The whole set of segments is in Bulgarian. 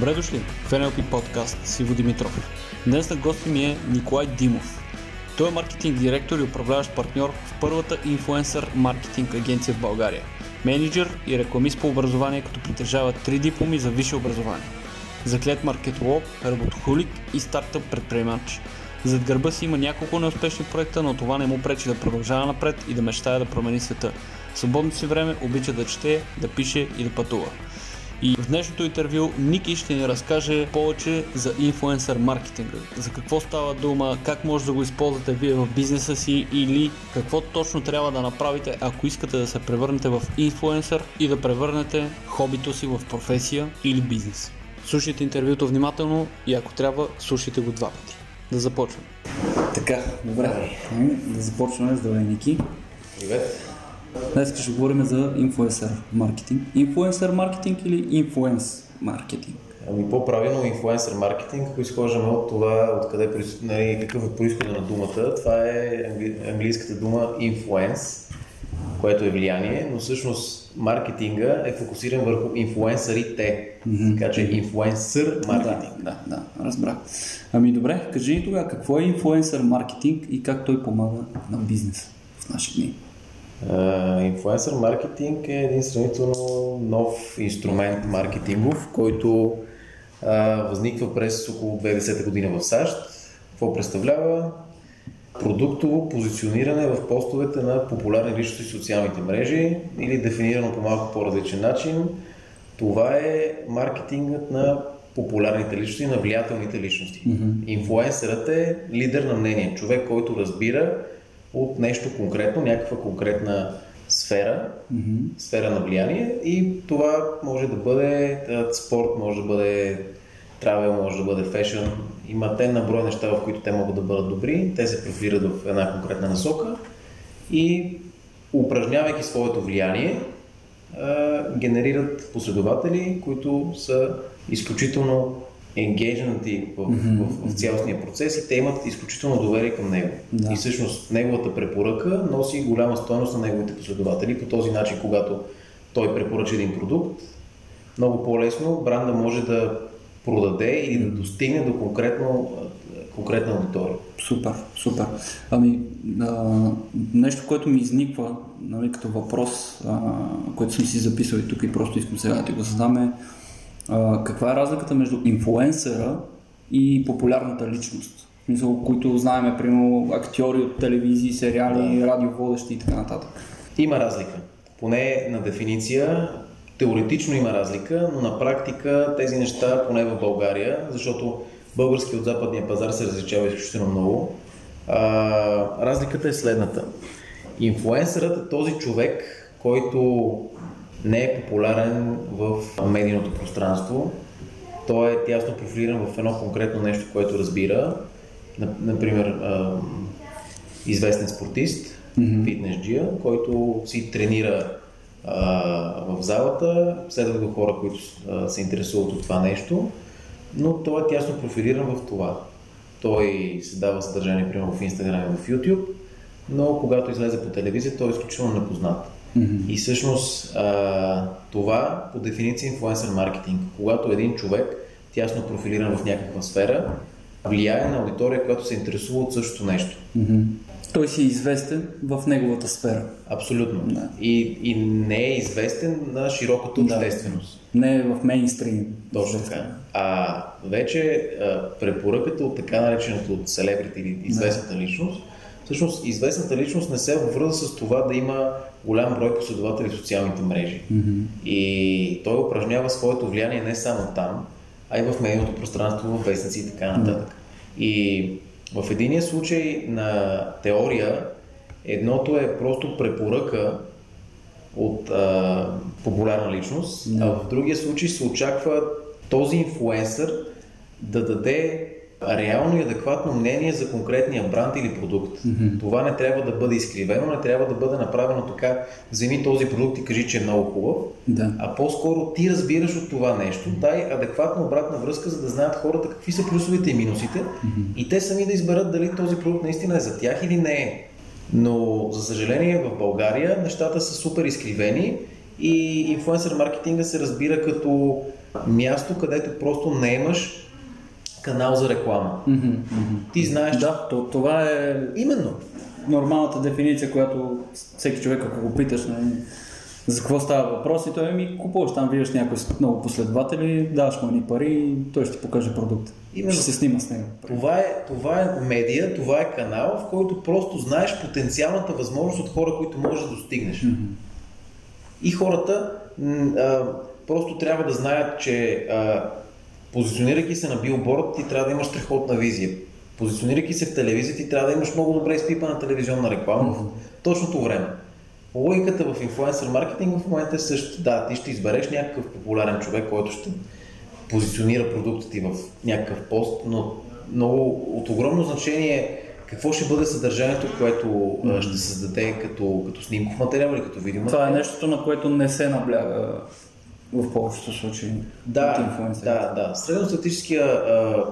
Добре дошли в NLP подкаст с Иво Димитров. Днес на гости ми е Николай Димов. Той е маркетинг директор и управляващ партньор в първата инфлуенсър маркетинг агенция в България. Менеджер и рекламист по образование, като притежава три дипломи за висше образование. Заклет маркетолог, работохолик и стартъп предприемач. Зад гърба си има няколко неуспешни проекта, но това не му пречи да продължава напред и да мечтая да промени света. В свободното си време обича да чете, да пише и да пътува. И в днешното интервю Ники ще ни разкаже повече за инфлуенсър маркетинга. За какво става дума, как може да го използвате вие в бизнеса си или какво точно трябва да направите, ако искате да се превърнете в инфлуенсър и да превърнете хобито си в професия или бизнес. Слушайте интервюто внимателно и ако трябва, слушайте го два пъти. Да започваме. Така, добре. Да започваме. Здравей, Ники. Привет. Днес ще говорим за инфлуенсър маркетинг. Инфлуенсър маркетинг или инфлуенс маркетинг? Ами по-правилно инфлуенсър маркетинг, ако изхождаме от това, откъде, нали, какъв е происхода на думата, това е английската дума influence, което е влияние, но всъщност маркетинга е фокусиран върху инфлуенсърите, mm-hmm. така че инфлуенсър маркетинг. Да, да, да, разбрах. Ами добре, кажи ни тогава какво е инфлуенсър маркетинг и как той помага на бизнес в наши дни? Инфлуенсър маркетинг е един сравнително нов инструмент маркетингов, който а, възниква през около 2010 година в САЩ. Какво представлява? Продуктово позициониране в постовете на популярни личности в социалните мрежи или дефинирано по малко по-различен начин. Това е маркетингът на популярните личности, на влиятелните личности. Mm-hmm. Инфлуенсърът е лидер на мнение, човек, който разбира от нещо конкретно, някаква конкретна сфера, mm-hmm. сфера на влияние и това може да бъде спорт, може да бъде travel, може да бъде фешън. Има те на брой неща, в които те могат да бъдат добри, те се профилират в една конкретна насока и упражнявайки своето влияние, генерират последователи, които са изключително енгейджнати в, mm-hmm. в, в, в цялостния процес и те имат изключително доверие към него. Да. И всъщност неговата препоръка носи голяма стойност на неговите последователи. По този начин, когато той препоръча един продукт, много по-лесно бранда може да продаде или да достигне до конкретно, конкретна аудитория. Супер, супер. Ами, а, нещо, което ми изниква нали, като въпрос, а, който съм си записал и тук и просто искам сега да ти го задам е а, каква е разликата между инфлуенсъра и популярната личност? Мисъл, които знаем, примерно, актьори от телевизии, сериали, да. радиоводещи и така нататък. Има разлика. Поне на дефиниция, теоретично има разлика, но на практика тези неща, поне в България, защото български от западния пазар се различава изключително много, а, разликата е следната. Инфлуенсърът е този човек, който не е популярен в медийното пространство. Той е тясно профилиран в едно конкретно нещо, което разбира. Например, известен спортист, mm-hmm. фитнесджия, който си тренира в залата, следват го хора, които се интересуват от това нещо, но той е тясно профилиран в това. Той се дава съдържание, примерно в Instagram и в YouTube, но когато излезе по телевизия, той е изключително непознат. Mm-hmm. И всъщност а, това по дефиниция е инфлуенсър маркетинг. Когато един човек, тясно профилиран в някаква сфера, влияе на аудитория, която се интересува от същото нещо. Mm-hmm. Той си е известен в неговата сфера. Абсолютно. Да. И, и не е известен на широката общественост. Да. Не е в мейнстрим. Точно така. А вече а, препоръката от така нареченото от селебрити или известната да. личност всъщност известната личност не се обвърза с това да има голям брой последователи в социалните мрежи. Mm-hmm. И той упражнява своето влияние не само там, а и в медийното пространство, в вестници и така нататък. Mm-hmm. И в единия случай на теория, едното е просто препоръка от а, популярна личност, mm-hmm. а в другия случай се очаква този инфлуенсър да даде реално и адекватно мнение за конкретния бранд или продукт. Mm-hmm. Това не трябва да бъде изкривено, не трябва да бъде направено така, вземи този продукт и кажи, че е много хубав, да. а по-скоро ти разбираш от това нещо, дай адекватна обратна връзка, за да знаят хората какви са плюсовете и минусите mm-hmm. и те сами да изберат дали този продукт наистина е за тях или не е. Но, за съжаление, в България нещата са супер изкривени и инфлуенсър маркетинга се разбира като място, където просто не имаш канал за реклама. Mm-hmm. Ти знаеш. Да, то, това е Именно. нормалната дефиниция, която всеки човек, ако го питаш, нали, за какво става въпрос и той ми купуваш там, виждаш някой с много последователи, даваш му ни пари и той ще ти покаже продукт. Именно. Ще се снима с него. Това е, това е медия, това е канал, в който просто знаеш потенциалната възможност от хора, които можеш да достигнеш. И хората м, а, просто трябва да знаят, че а, позиционирайки се на билборд, ти трябва да имаш страхотна визия. Позиционирайки се в телевизия, ти трябва да имаш много добре изпипана телевизионна реклама в точното време. Логиката в инфлуенсър маркетинга в момента е също. Да, ти ще избереш някакъв популярен човек, който ще позиционира продукта ти в някакъв пост, но много от огромно значение е какво ще бъде съдържанието, което а, ще създаде като, като снимков материал или като видео Това е нещото, на което не се набляга в повечето случаи от Да, да, да. Средностатическия, а,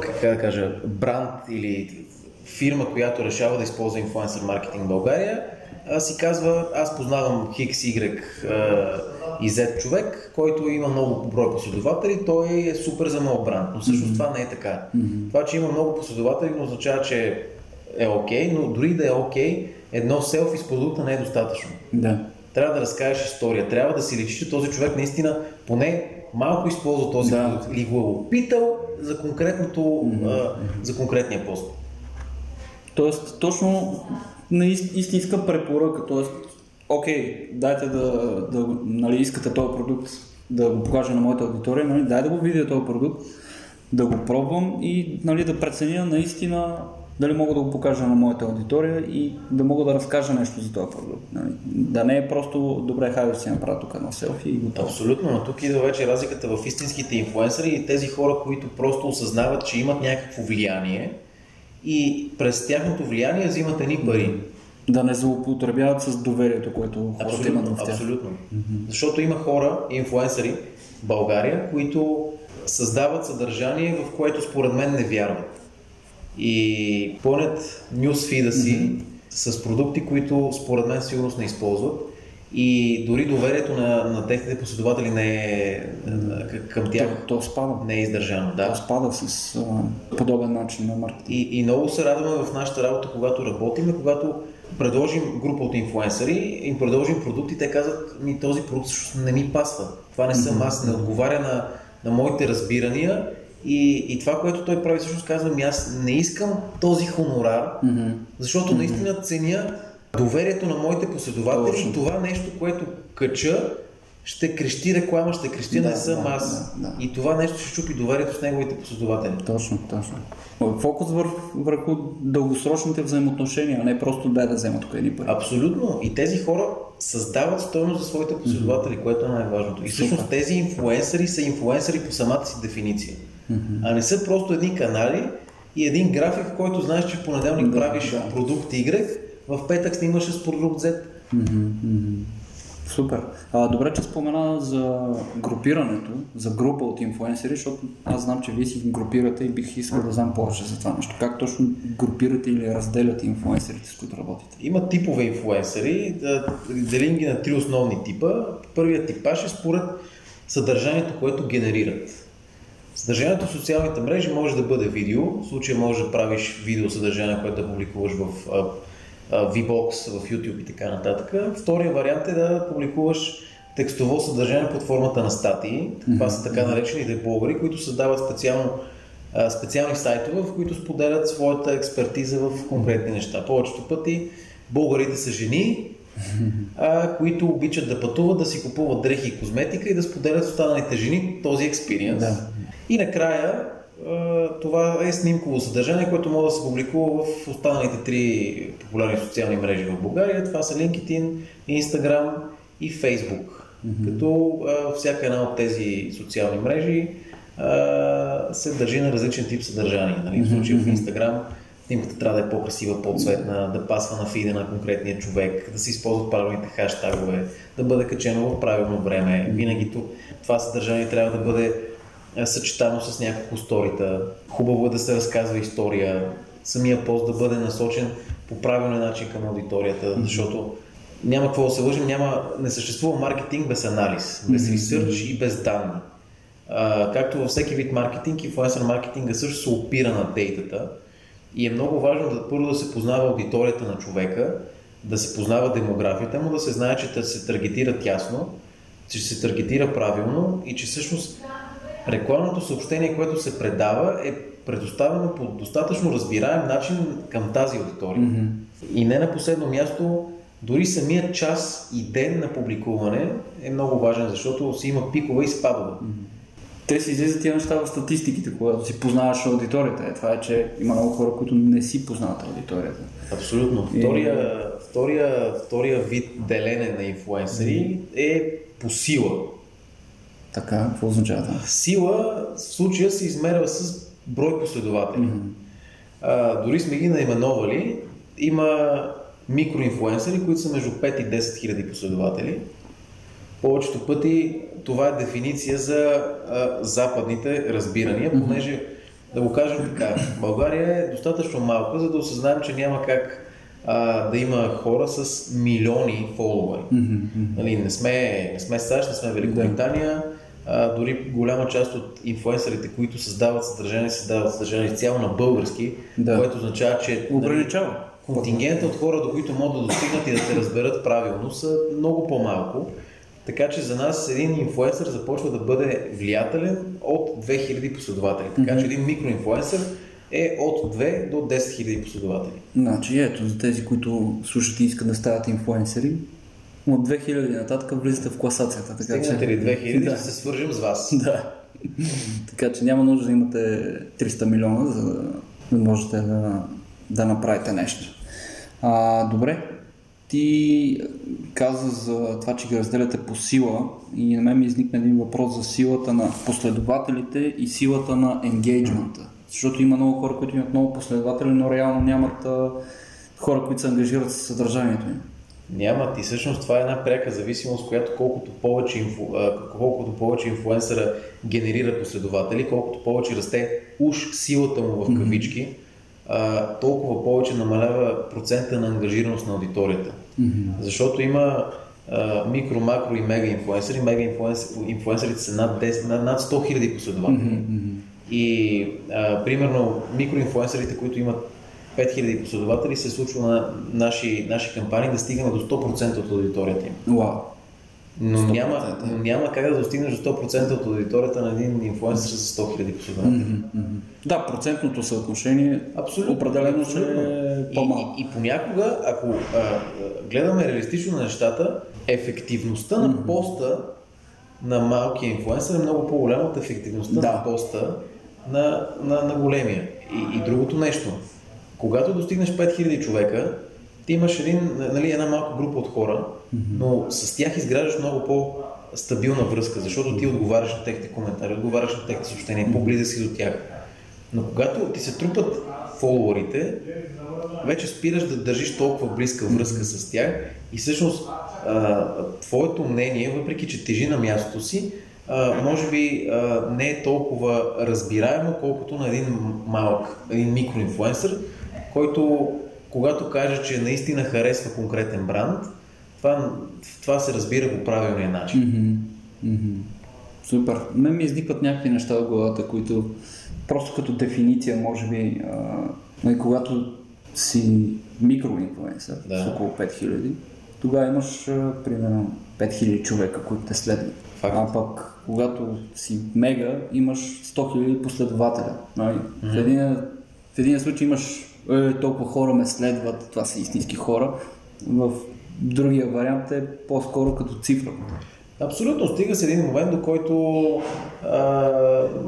как да кажа, бранд или фирма, която решава да използва инфлуенсър маркетинг в България, а, си казва, аз познавам Хикс, Y а, и Z човек, който има много брой последователи, той е супер за моят бранд, но всъщност това не е така. Това, че има много последователи, не означава, че е окей, но дори да е окей, едно селфи с продукта не е достатъчно. Да. Трябва да разкажеш история, трябва да си личи, че този човек наистина поне малко използва този Да. продукт или го е опитал за, конкретното, а, за конкретния пост. Тоест, точно на ис- истинска препоръка. Тоест, окей, дайте да, да нали, искате този продукт да го покажа на моята аудитория, нали, дай да го видя този продукт, да го пробвам и нали, да преценя наистина дали мога да го покажа на моята аудитория и да мога да разкажа нещо за този продукт. Нали. Да не е просто, добре, хайде да си направя тук едно селфи и готово. Абсолютно, но тук идва вече разликата в истинските инфлуенсъри и тези хора, които просто осъзнават, че имат някакво влияние и през тяхното влияние взимат едни пари. Да не злоупотребяват с доверието, което хората имат Абсолютно, в тях. абсолютно. Защото има хора, инфлуенсъри в България, които създават съдържание, в което според мен не вярват. И пълнят нюсфида си с продукти, които според мен сигурност не използват. И дори доверието на, на техните последователи не е к- към тях То, то спада. не е издържано. То Да. спада с а, подобен начин на маркетинг. И, и много се радваме в нашата работа, когато работим, когато предложим група от инфлуенсъри, им предложим продукти, те казват, ми този продукт всъщност не ми пасва. Това не съм аз, не отговаря на, на моите разбирания. И, и това, което той прави, всъщност казва, ми аз не искам този хонорар, защото наистина ценя доверието на моите последователи Точно. и това нещо, което кача, ще крещи реклама, ще крещи Да, не съм да, аз. да, да. И това нещо ще щупи доверието с неговите последователи. Точно, точно. Фокус върху, върху дългосрочните взаимоотношения, а не просто дай да взема тук едни пари. Абсолютно. И тези хора създават стойност за своите последователи, което е най-важното. И всъщност тези инфлуенсъри са инфлуенсъри по самата си дефиниция. А не са просто едни канали и един график, в който знаеш, че в понеделник Да, правиш да. продукт Y, в петък снимаш с продукт Z. Супер. А, добре, че спомена за групирането, за група от инфлуенсери, защото аз знам, че вие си групирате и бих искал да знам повече за това нещо. Как точно групирате или разделяте инфлуенсерите, с които работите? Има типове инфлуенсъри, да делим ги на три основни типа. Първият типаж е според съдържанието, което генерират. Съдържанието в социалните мрежи може да бъде видео, в случая може да правиш видео съдържание, което да публикуваш в а, а, VBOX, в YouTube и така нататък. Втория вариант е да публикуваш текстово съдържание под формата на статии. Това са така наречените блогъри, които създават специално специални сайтове, в които споделят своята експертиза в конкретни неща. Повечето пъти българите са жени, а, които обичат да пътуват, да си купуват дрехи и козметика и да споделят с останалите жени този експириенс. Да. И накрая а, това е снимково съдържание, което може да се публикува в останалите три популярни социални мрежи в България. Това са LinkedIn, Instagram и Facebook. Като а, всяка една от тези социални мрежи а, се държи на различен тип съдържание. Нали? В случая в Instagram снимката трябва да е по-красива, по-цветна, да пасва на фида на конкретния човек, да се използват правилните хаштагове, да бъде качено в правилно време. Винаги това съдържание трябва да бъде съчетано с няколко сторита. Хубаво е да се разказва история, самия пост да бъде насочен по правилен начин към аудиторията, защото няма какво да се лъжим, няма, не съществува маркетинг без анализ, без ресърч и без данни. а, както във всеки вид маркетинг, инфлуенсър маркетинга също се опира на дейтата и е много важно да първо да се познава аудиторията на човека, да се познава демографията му, да се знае, че се таргетира тясно, че се таргетира правилно и че всъщност рекламното съобщение, което се предава е предоставено по достатъчно разбираем начин към тази аудитория. Mm-hmm. И не на последно място, дори самият час и ден на публикуване е много важен, защото си има пикове и спадове. Mm-hmm те си излизат тия неща в статистиките, когато си познаваш аудиторията. Е, това е, че има много хора, които не си познават аудиторията. Абсолютно. Втория, и... втория, втория вид делене на инфлуенсъри е по сила. Така, какво означава това? Сила в случая се измерва с брой последователи. Mm-hmm. А, дори сме ги наименовали. Има микроинфлуенсъри, които са между 5 и 10 хиляди последователи. Повечето пъти това е дефиниция за а, западните разбирания, понеже, да го кажем така, България е достатъчно малка, за да осъзнаем, че няма как а, да има хора с милиони фолуари. Нали, не, сме, не сме САЩ, не сме Великобритания, а, дори голяма част от инфлуенсърите, които създават съдържание, създават съдържание цяло на български, да. което означава, че нали, контингента от хора, до които могат да достигнат и да те разберат правилно, са много по-малко. Така че за нас един инфлуенсър започва да бъде влиятелен от 2000 последователи. Така mm-hmm. че един микроинфлуенсър е от 2 до 10 000 последователи. Значи ето, за тези, които слушат и искат да стават инфлуенсъри, от 2000 нататък влизате в класацията. Така, Стигнете ли 2000, да. ще се свържим с вас. Да. така че няма нужда да имате 300 милиона, за да можете да, да направите нещо. А, добре, ти каза за това, че ги разделяте по сила и на мен ми изникна един въпрос за силата на последователите и силата на енгейджмента. Защото има много хора, които имат много последователи, но реално нямат хора, които се ангажират с съдържанието им. Нямат и всъщност това е една пряка зависимост, която колкото повече, инфу, колкото повече инфлуенсъра генерира последователи, колкото повече расте уж силата му в кавички, mm-hmm а, толкова повече намалява процента на ангажираност на аудиторията. Mm-hmm. Защото има а, микро, макро и мега инфлуенсъри. Мега инфлуенсърите са над, 10, над, над 100 000 последователи. Mm-hmm. И а, примерно микроинфлуенсърите, които имат 5000 последователи, се случва на наши, наши кампании да стигаме до 100% от аудиторията им. Wow. Но няма, но няма как да достигнеш до 100% от аудиторията на един инфлуенсър с 100 000 последователи. Mm-hmm. Да, процентното съотношение абсолютно, определено абсолютно. е по-малко. И, и, и понякога, ако а, гледаме реалистично на нещата, ефективността mm-hmm. на поста на малкия инфлуенсър е много по-голяма от ефективността да. на поста на, на, на големия. И, и другото нещо, когато достигнеш 5000 човека, ти имаш един, нали, една малка група от хора, но с тях изграждаш много по-стабилна връзка, защото ти отговаряш на техните коментари, отговаряш на техните съобщения, по-близък си до тях. Но когато ти се трупат фолуарите, вече спираш да държиш толкова близка връзка с тях и всъщност а, твоето мнение, въпреки че тежи на мястото си, а, може би а, не е толкова разбираемо, колкото на един малък, един микроинфлуенсър, който когато каже, че наистина харесва конкретен бранд, това, това се разбира по правилния начин. Mm-hmm. Mm-hmm. Супер. Мен ми изникват някакви неща в главата, които просто като дефиниция, може би, а, нали, когато си микроинфлуенсър да. с около 5000, тогава имаш а, примерно 5000 човека, които те следват. Факт. А пък когато си мега, имаш 100 000 последователя. Нали? Mm-hmm. В, един, в един случай имаш е, толкова хора ме следват, това са истински хора. В другия вариант е по-скоро като цифра. Абсолютно, стига се един момент, до който а,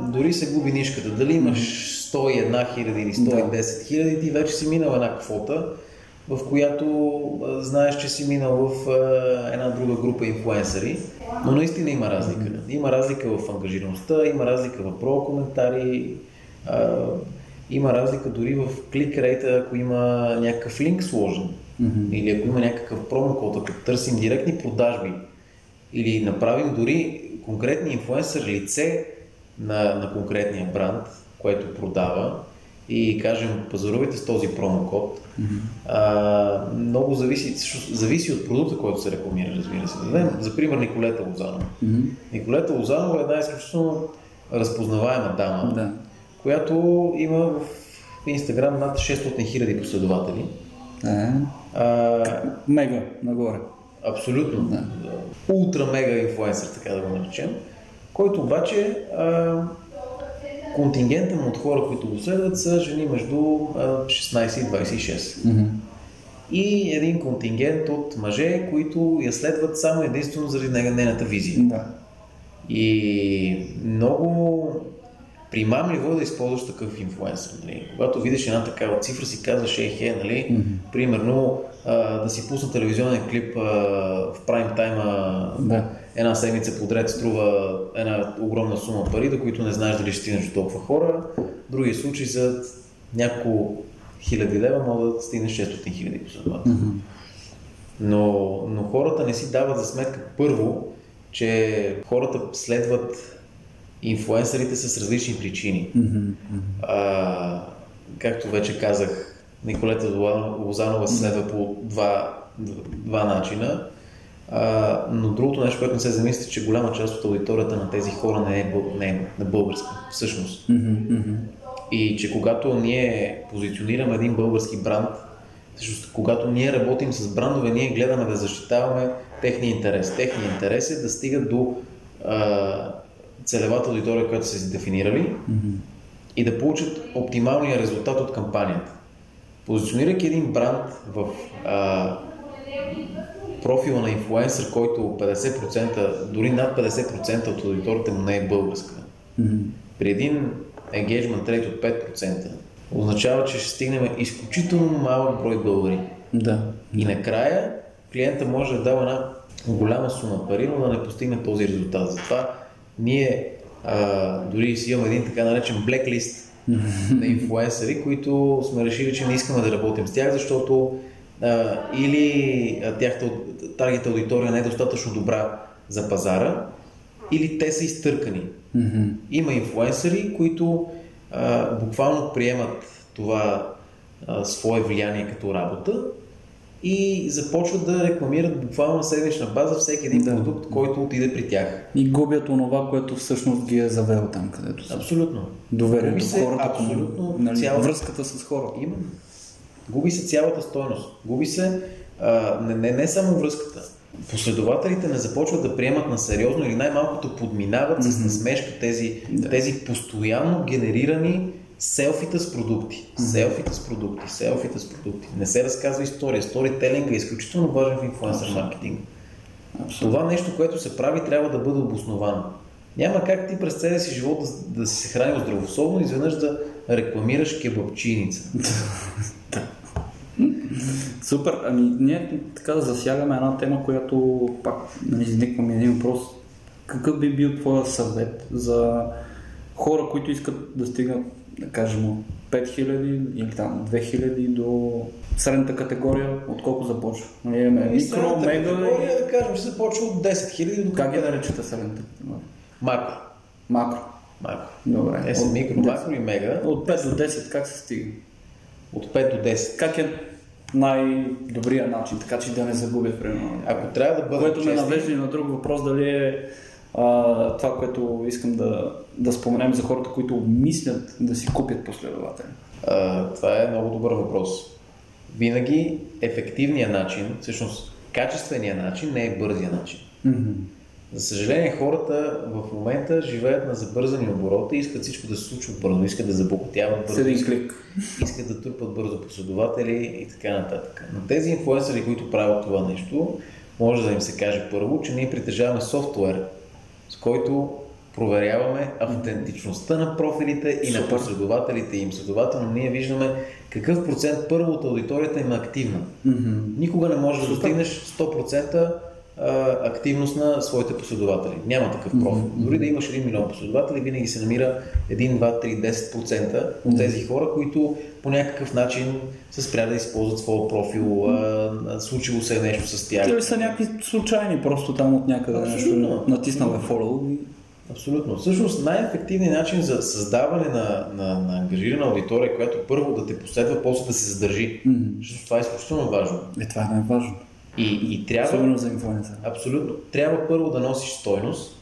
дори се губи нишката. Дали имаш 101 хиляди или 110 хиляди, ти вече си минал една квота, в която а, знаеш, че си минал в а, една друга група инфлуенсъри. Но наистина има разлика. Има разлика в ангажираността, има разлика в про коментари, а, има разлика дори в клик рейта, ако има някакъв линк сложен. Mm-hmm. Или ако има някакъв промокод, ако търсим директни продажби или направим дори конкретни инфлуенсър лице на, на конкретния бранд, което продава и кажем пазарувайте с този промокод, mm-hmm. а, много зависи, зависи от продукта, който се рекламира, разбира се. Да за пример Николета Лозанова. Mm-hmm. Николета Лозанова е една изключително разпознаваема дама, Да. Която има в Инстаграм над 600 хиляди последователи. Е, А, мега нагоре. абсолютно. Да. Ултра мега инфлуенсър, така да го наречем. Който обаче а, контингента му от хора, които го следват, са жени между а, 16 и 26. Мгм. И един контингент от мъже, които я следват само единствено заради нейната визия. Да. И много примамливо е да използваш такъв инфлуенсър. Нали? Когато видиш една такава цифра, си казваш, ехе, нали? Мгм. примерно а, да си пусна телевизионен клип а, в прайм тайма Да. една седмица подред струва една огромна сума пари, до които не знаеш дали ще стигнеш до толкова хора. В други случаи за няколко хиляди лева могат да стигнеш 600 хиляди последователи. Мгм. Но, но хората не си дават за сметка първо, че хората следват инфлуенсърите с различни причини. А, както вече казах, Николета Лоза- Лозанова се следва по два, два начина. А, но другото нещо, което не се замисли, че голяма част от аудиторията на тези хора не е, не е на българска, всъщност. И че когато ние позиционираме един български бранд, всъщност когато ние работим с брандове, ние гледаме да защитаваме техния интерес. Техния интерес е да стигат до а, целевата аудитория, която са дефинирали Мгм. и да получат оптималния резултат от кампанията. Позиционирайки един бранд в а, профила на инфлуенсър, който 50%, дори над 50% от аудиторията му не е българска, Мгм. при един engagement rate от 5%, означава, че ще стигнем изключително малък брой българи. Да. И накрая клиента може да дава една голяма сума пари, но да не постигне този резултат. Затова ние а, дори си имаме един така наречен блеклист на инфлуенсъри, които сме решили, че не искаме да работим с тях, защото а, или тяхта таргет аудитория не е достатъчно добра за пазара, или те са изтъркани. Има инфлуенсъри, които а, буквално приемат това а, свое влияние като работа и започват да рекламират буквално на седмична база всеки един Да. продукт, който отиде при тях. И губят онова, което всъщност ги е завело там, където са. Абсолютно. Доверието Губи се хората, абсолютно нали, цялата- връзката с хората. Именно. Губи се цялата стойност. Губи се а, не, не, не само връзката. Последователите не започват да приемат на сериозно или най-малкото подминават с насмешка тези, Да. тези постоянно генерирани селфита с продукти. Селфита с продукти, селфита с продукти. Не се разказва история. Сторителинг е изключително важен в инфлуенсър маркетинг. Това нещо, което се прави, трябва да бъде обосновано. Няма как ти през целия си живот да, да си се хранил здравословно и изведнъж да рекламираш кебапчиница. Супер, ами ние така засягаме една тема, която пак нали, изниква ми един въпрос. Какъв би бил твоя съвет за хора, които искат да стигнат, да кажем, от 5000 или там 2000 до средната категория, от колко започва? Нали, имаме И микро, мега категория, да кажем, че започва от 10 000 до Как ги наричате средната категория? Макро. Макро. Макро. Добре. Те са От- микро, макро и мега. От 5 до 10 как се стига? От 5 до 10. Как е най-добрия начин, така че да не загубят примерно? Ако трябва да бъдем Което ме честни, навежда и на друг въпрос, дали е а, това, което искам да, да споменем за хората, които мислят да си купят последователи. а, това е много добър въпрос. Винаги ефективният начин, всъщност качественият начин не е бързия начин. За съжаление, хората в момента живеят на забързани обороти и искат всичко да се случва бързо, искат да забогатяват бързо, един искат, клик. искат да трупат бързо последователи и така нататък. Но тези инфлуенсъри, които правят това нещо, може да им се каже първо, че ние притежаваме софтуер, с който проверяваме автентичността на профилите и на последователите им. Следователно, ние виждаме какъв процент първо от аудиторията им е активна. Никога не можеш да достигнеш 100% а, активност на своите последователи. Няма такъв профил. Дори да имаш 1 милион последователи, винаги се намира 1, 2, 3, 10% от тези хора, които по някакъв начин са спряли да използват своя профил, а, случило се е нещо с тях. Или са някакви случайни, просто там от някъде Абсолютно. нещо натиснал е follow Абсолютно. Всъщност най-ефективният начин за създаване на, на, на ангажирана аудитория, която първо да те последва, после да се задържи. Защото това е изключително важно. е, това е най-важно. И, и трябва... Особено за инфлуенсър. Абсолютно. Трябва първо да носиш стойност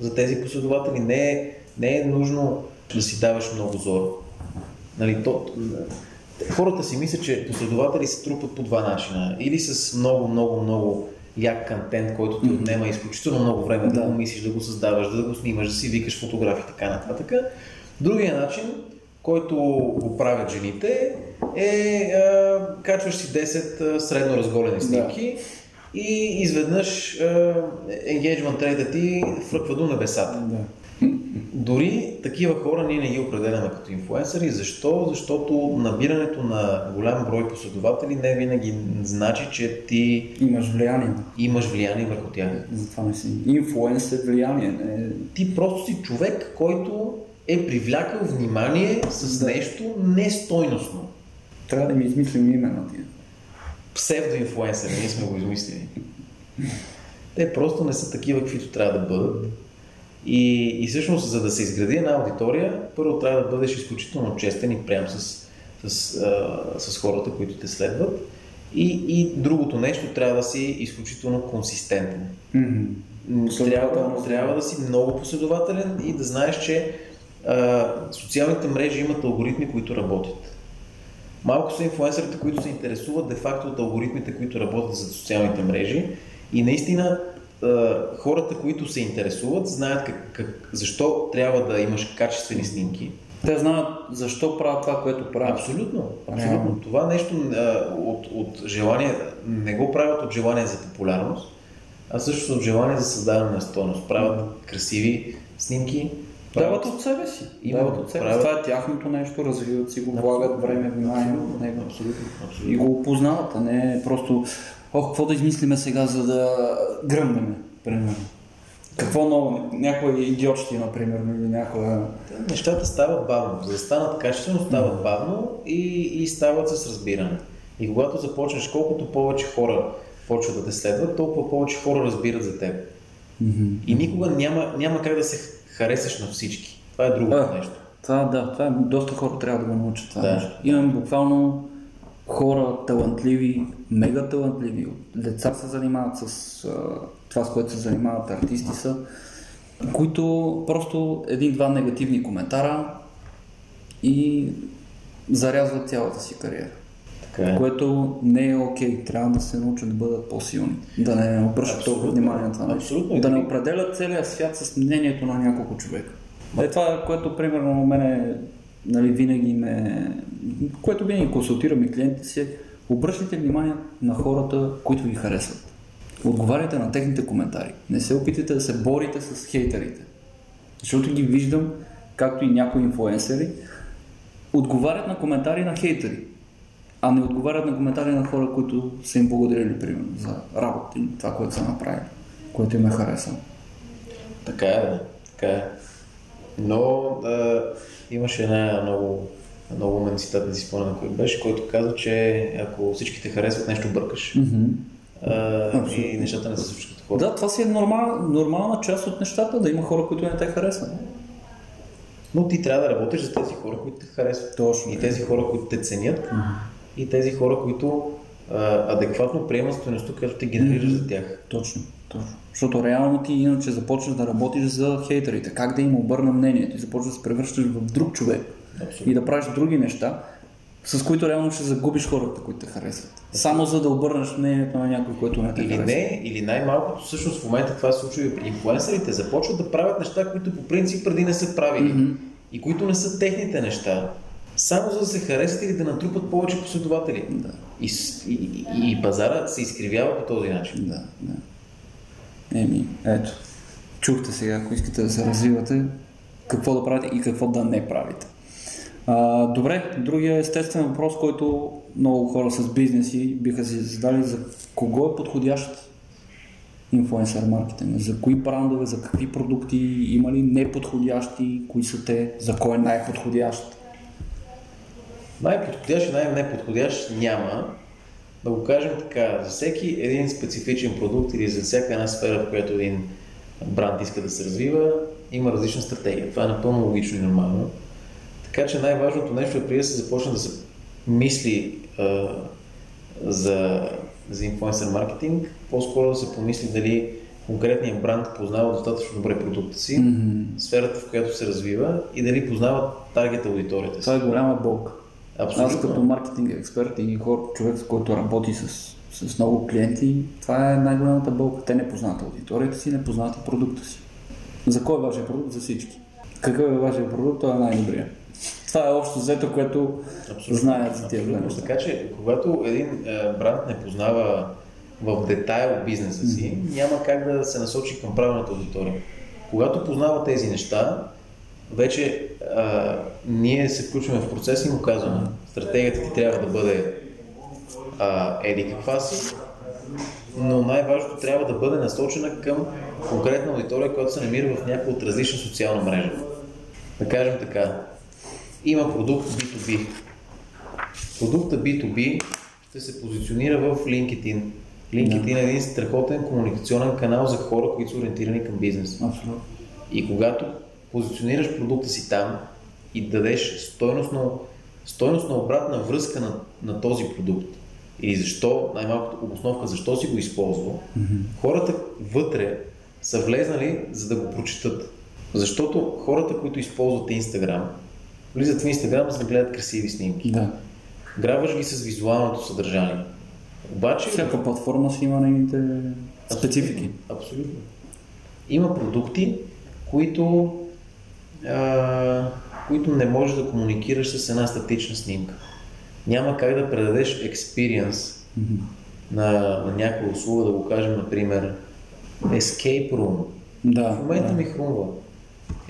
за тези последователи. Не е Не е нужно да си даваш много зор. Нали, то, хората си мислят, че последователи се трупат по два начина. Или с много, много, много як контент, който ти отнема изключително много време да, да го мислиш, да го създаваш, да го снимаш, да си викаш фотографии така нататък. Другия начин, който го правят жените, е а, качваш си 10 средно разголени снимки да. и изведнъж енгейджмент рейта ти фръква до небесата. Да. Дори такива хора ние не ги определяме като инфуенсъри. Защо? Защото набирането на голям брой последователи не винаги значи, че ти имаш влияние. Имаш влияние върху тях. Затова не си. Инфуенсър влияние. Не... Ти просто си човек, който е привлякал внимание с да. нещо нестойностно. Трябва да ми измислим име на тия. Псевдоинфуенсъри, ние сме го измислили. Те просто не са такива, каквито трябва да бъдат. И, и всъщност, за да се изгради една аудитория, първо трябва да бъдеш изключително честен и прям с, с, а, с хората, които те следват. И, и другото нещо, трябва да си изключително консистентен. Mm-hmm. Трябва, трябва да си много последователен и да знаеш, че а, социалните мрежи имат алгоритми, които работят. Малко са инфлуенсърите, които се интересуват де-факто от алгоритмите, които работят за социалните мрежи. И наистина хората, които се интересуват, знаят как, как, защо трябва да имаш качествени снимки. Те знаят защо правят това, което правят. Абсолютно. абсолютно. Това нещо а, от, от желание, не го правят от желание за популярност, а също от желание за създаване на стойност. Правят красиви снимки. Дават от себе си. Дават от себе си. Това е тяхното нещо, развиват си го, влагат време, внимание в него. Абсолютно. Абсолютно. И го опознават, а не просто ох, какво да измислиме сега, за да гръмнем, примерно. Какво ново? Някоя идиотщина, например, или някоя... Нещата стават бавно. За да станат качествено, стават бавно и, и стават с разбиране. И когато започнеш, колкото повече хора почват да те следват, толкова повече хора разбират за теб. Mm-hmm. И никога няма, няма как да се харесаш на всички. Това е другото а, нещо. Това, да, това е, доста хора трябва да го научат това да. нещо. Имам буквално хора талантливи, мега талантливи, деца се занимават с а, това, с което се занимават артисти са, които просто един-два негативни коментара и зарязват цялата си кариера. Така е. Което не е окей. Okay. Трябва да се научат да бъдат по-силни. Да не обръщат толкова внимание на това нещо. Да не определят целия свят с мнението на няколко човека. Е това, което примерно у мен нали, винаги ме, което винаги консултираме клиентите си, обръщайте внимание на хората, които ви харесват. Отговаряйте на техните коментари. Не се опитайте да се борите с хейтерите. Защото ги виждам, както и някои инфуенсери, отговарят на коментари на хейтери, а не отговарят на коментари на хора, които са им благодарили, примерно, за работа и това, което са направили, което им е харесало. Така е. Така е. Но да, Имаше една много, много умен цитат, не си спомням кой беше, който каза, че ако всички те харесват, нещо бъркаш. Mm-hmm. А, и нещата не се случват хора. Да, това си е нормал, нормална част от нещата, да има хора, които не те харесват. Но ти трябва да работиш за тези хора, които те харесват. Точно. И тези хора, които те ценят. Mm-hmm. И тези хора, които а, адекватно приемат стоеността, която те генерираш mm-hmm. за тях. Точно. Точно. Защото реално ти иначе започваш да работиш за хейтерите. Как да им обърна мнението? Ти започваш да се превръщаш в друг човек. Абсолютно. И да правиш други неща, с които реално ще загубиш хората, които те харесват. Само за да обърнеш мнението на някой, който не те или харесва. Не, или най-малкото всъщност в момента това се случва и при инфлуенсърите. Започват да правят неща, които по принцип преди не са правили. Mm-hmm. И които не са техните неща. Само за да се харесат или да натрупат повече последователи. Да. И, и, и, и пазара се изкривява по този начин. Да, да. Еми, ето. Чухте сега, ако искате да се развивате, какво да правите и какво да не правите. А, добре, другия естествен въпрос, който много хора с бизнеси биха си задали за кого е подходящ инфлуенсър маркетинг? За кои брандове, за какви продукти, има ли неподходящи, кои са те, за кой е най-подходящ? Най-подходящ и най-неподходящ няма да го кажем така, за всеки един специфичен продукт или за всяка една сфера, в която един бранд иска да се развива, има различна стратегия. Това е напълно логично и нормално. Така че най-важното нещо е преди да се започне да се мисли а, за, за инфлуенсър маркетинг, по-скоро да се помисли дали конкретният бранд познава достатъчно добре продукта си, mm-hmm. сферата в която се развива и дали познава таргет аудиторията си. Това е голяма болка. Абсолютно. Аз като маркетинг експерт и хор, човек, с който работи с, с много клиенти, това е най-голямата болка. Те не познават аудиторията си, не познават и продукта си. За кой е вашия продукт? За всички. Какъв е вашия продукт? Това е най-добрия. Това е общо взето, което Абсолютно. знаят за тия неща. Така че, когато един е, бранд не познава в детайл бизнеса си, mm-hmm. няма как да се насочи към правилната аудитория. Когато познава тези неща, вече а, ние се включваме в процеса и му казваме, стратегията ти трябва да бъде а, еди каква си, но най-важното трябва да бъде насочена към конкретна аудитория, която се намира в някаква от различна социална мрежа. Да кажем така, има продукт B2B. Продукта B2B ще се позиционира в LinkedIn. LinkedIn е един страхотен комуникационен канал за хора, които са ориентирани към бизнес. Абсолютно. И когато позиционираш продукта си там и дадеш стойностно, стойностна обратна връзка на, на този продукт, или защо, най-малкото обосновка, защо си го използвал, mm-hmm. хората вътре са влезнали, за да го прочитат. Защото хората, които използват Instagram, влизат в Instagram, за да гледат красиви снимки. Да. Грабваш ги с визуалното съдържание. Обаче... Всяка платформа си има нейните специфики. Абсолютно. Има продукти, които, а, които не можеш да комуникираш с една статична снимка. Няма как да предадеш експириенс mm-hmm. на, на някоя услуга, да го кажем, например, Escape Room. Да, в момента да. ми хрумва.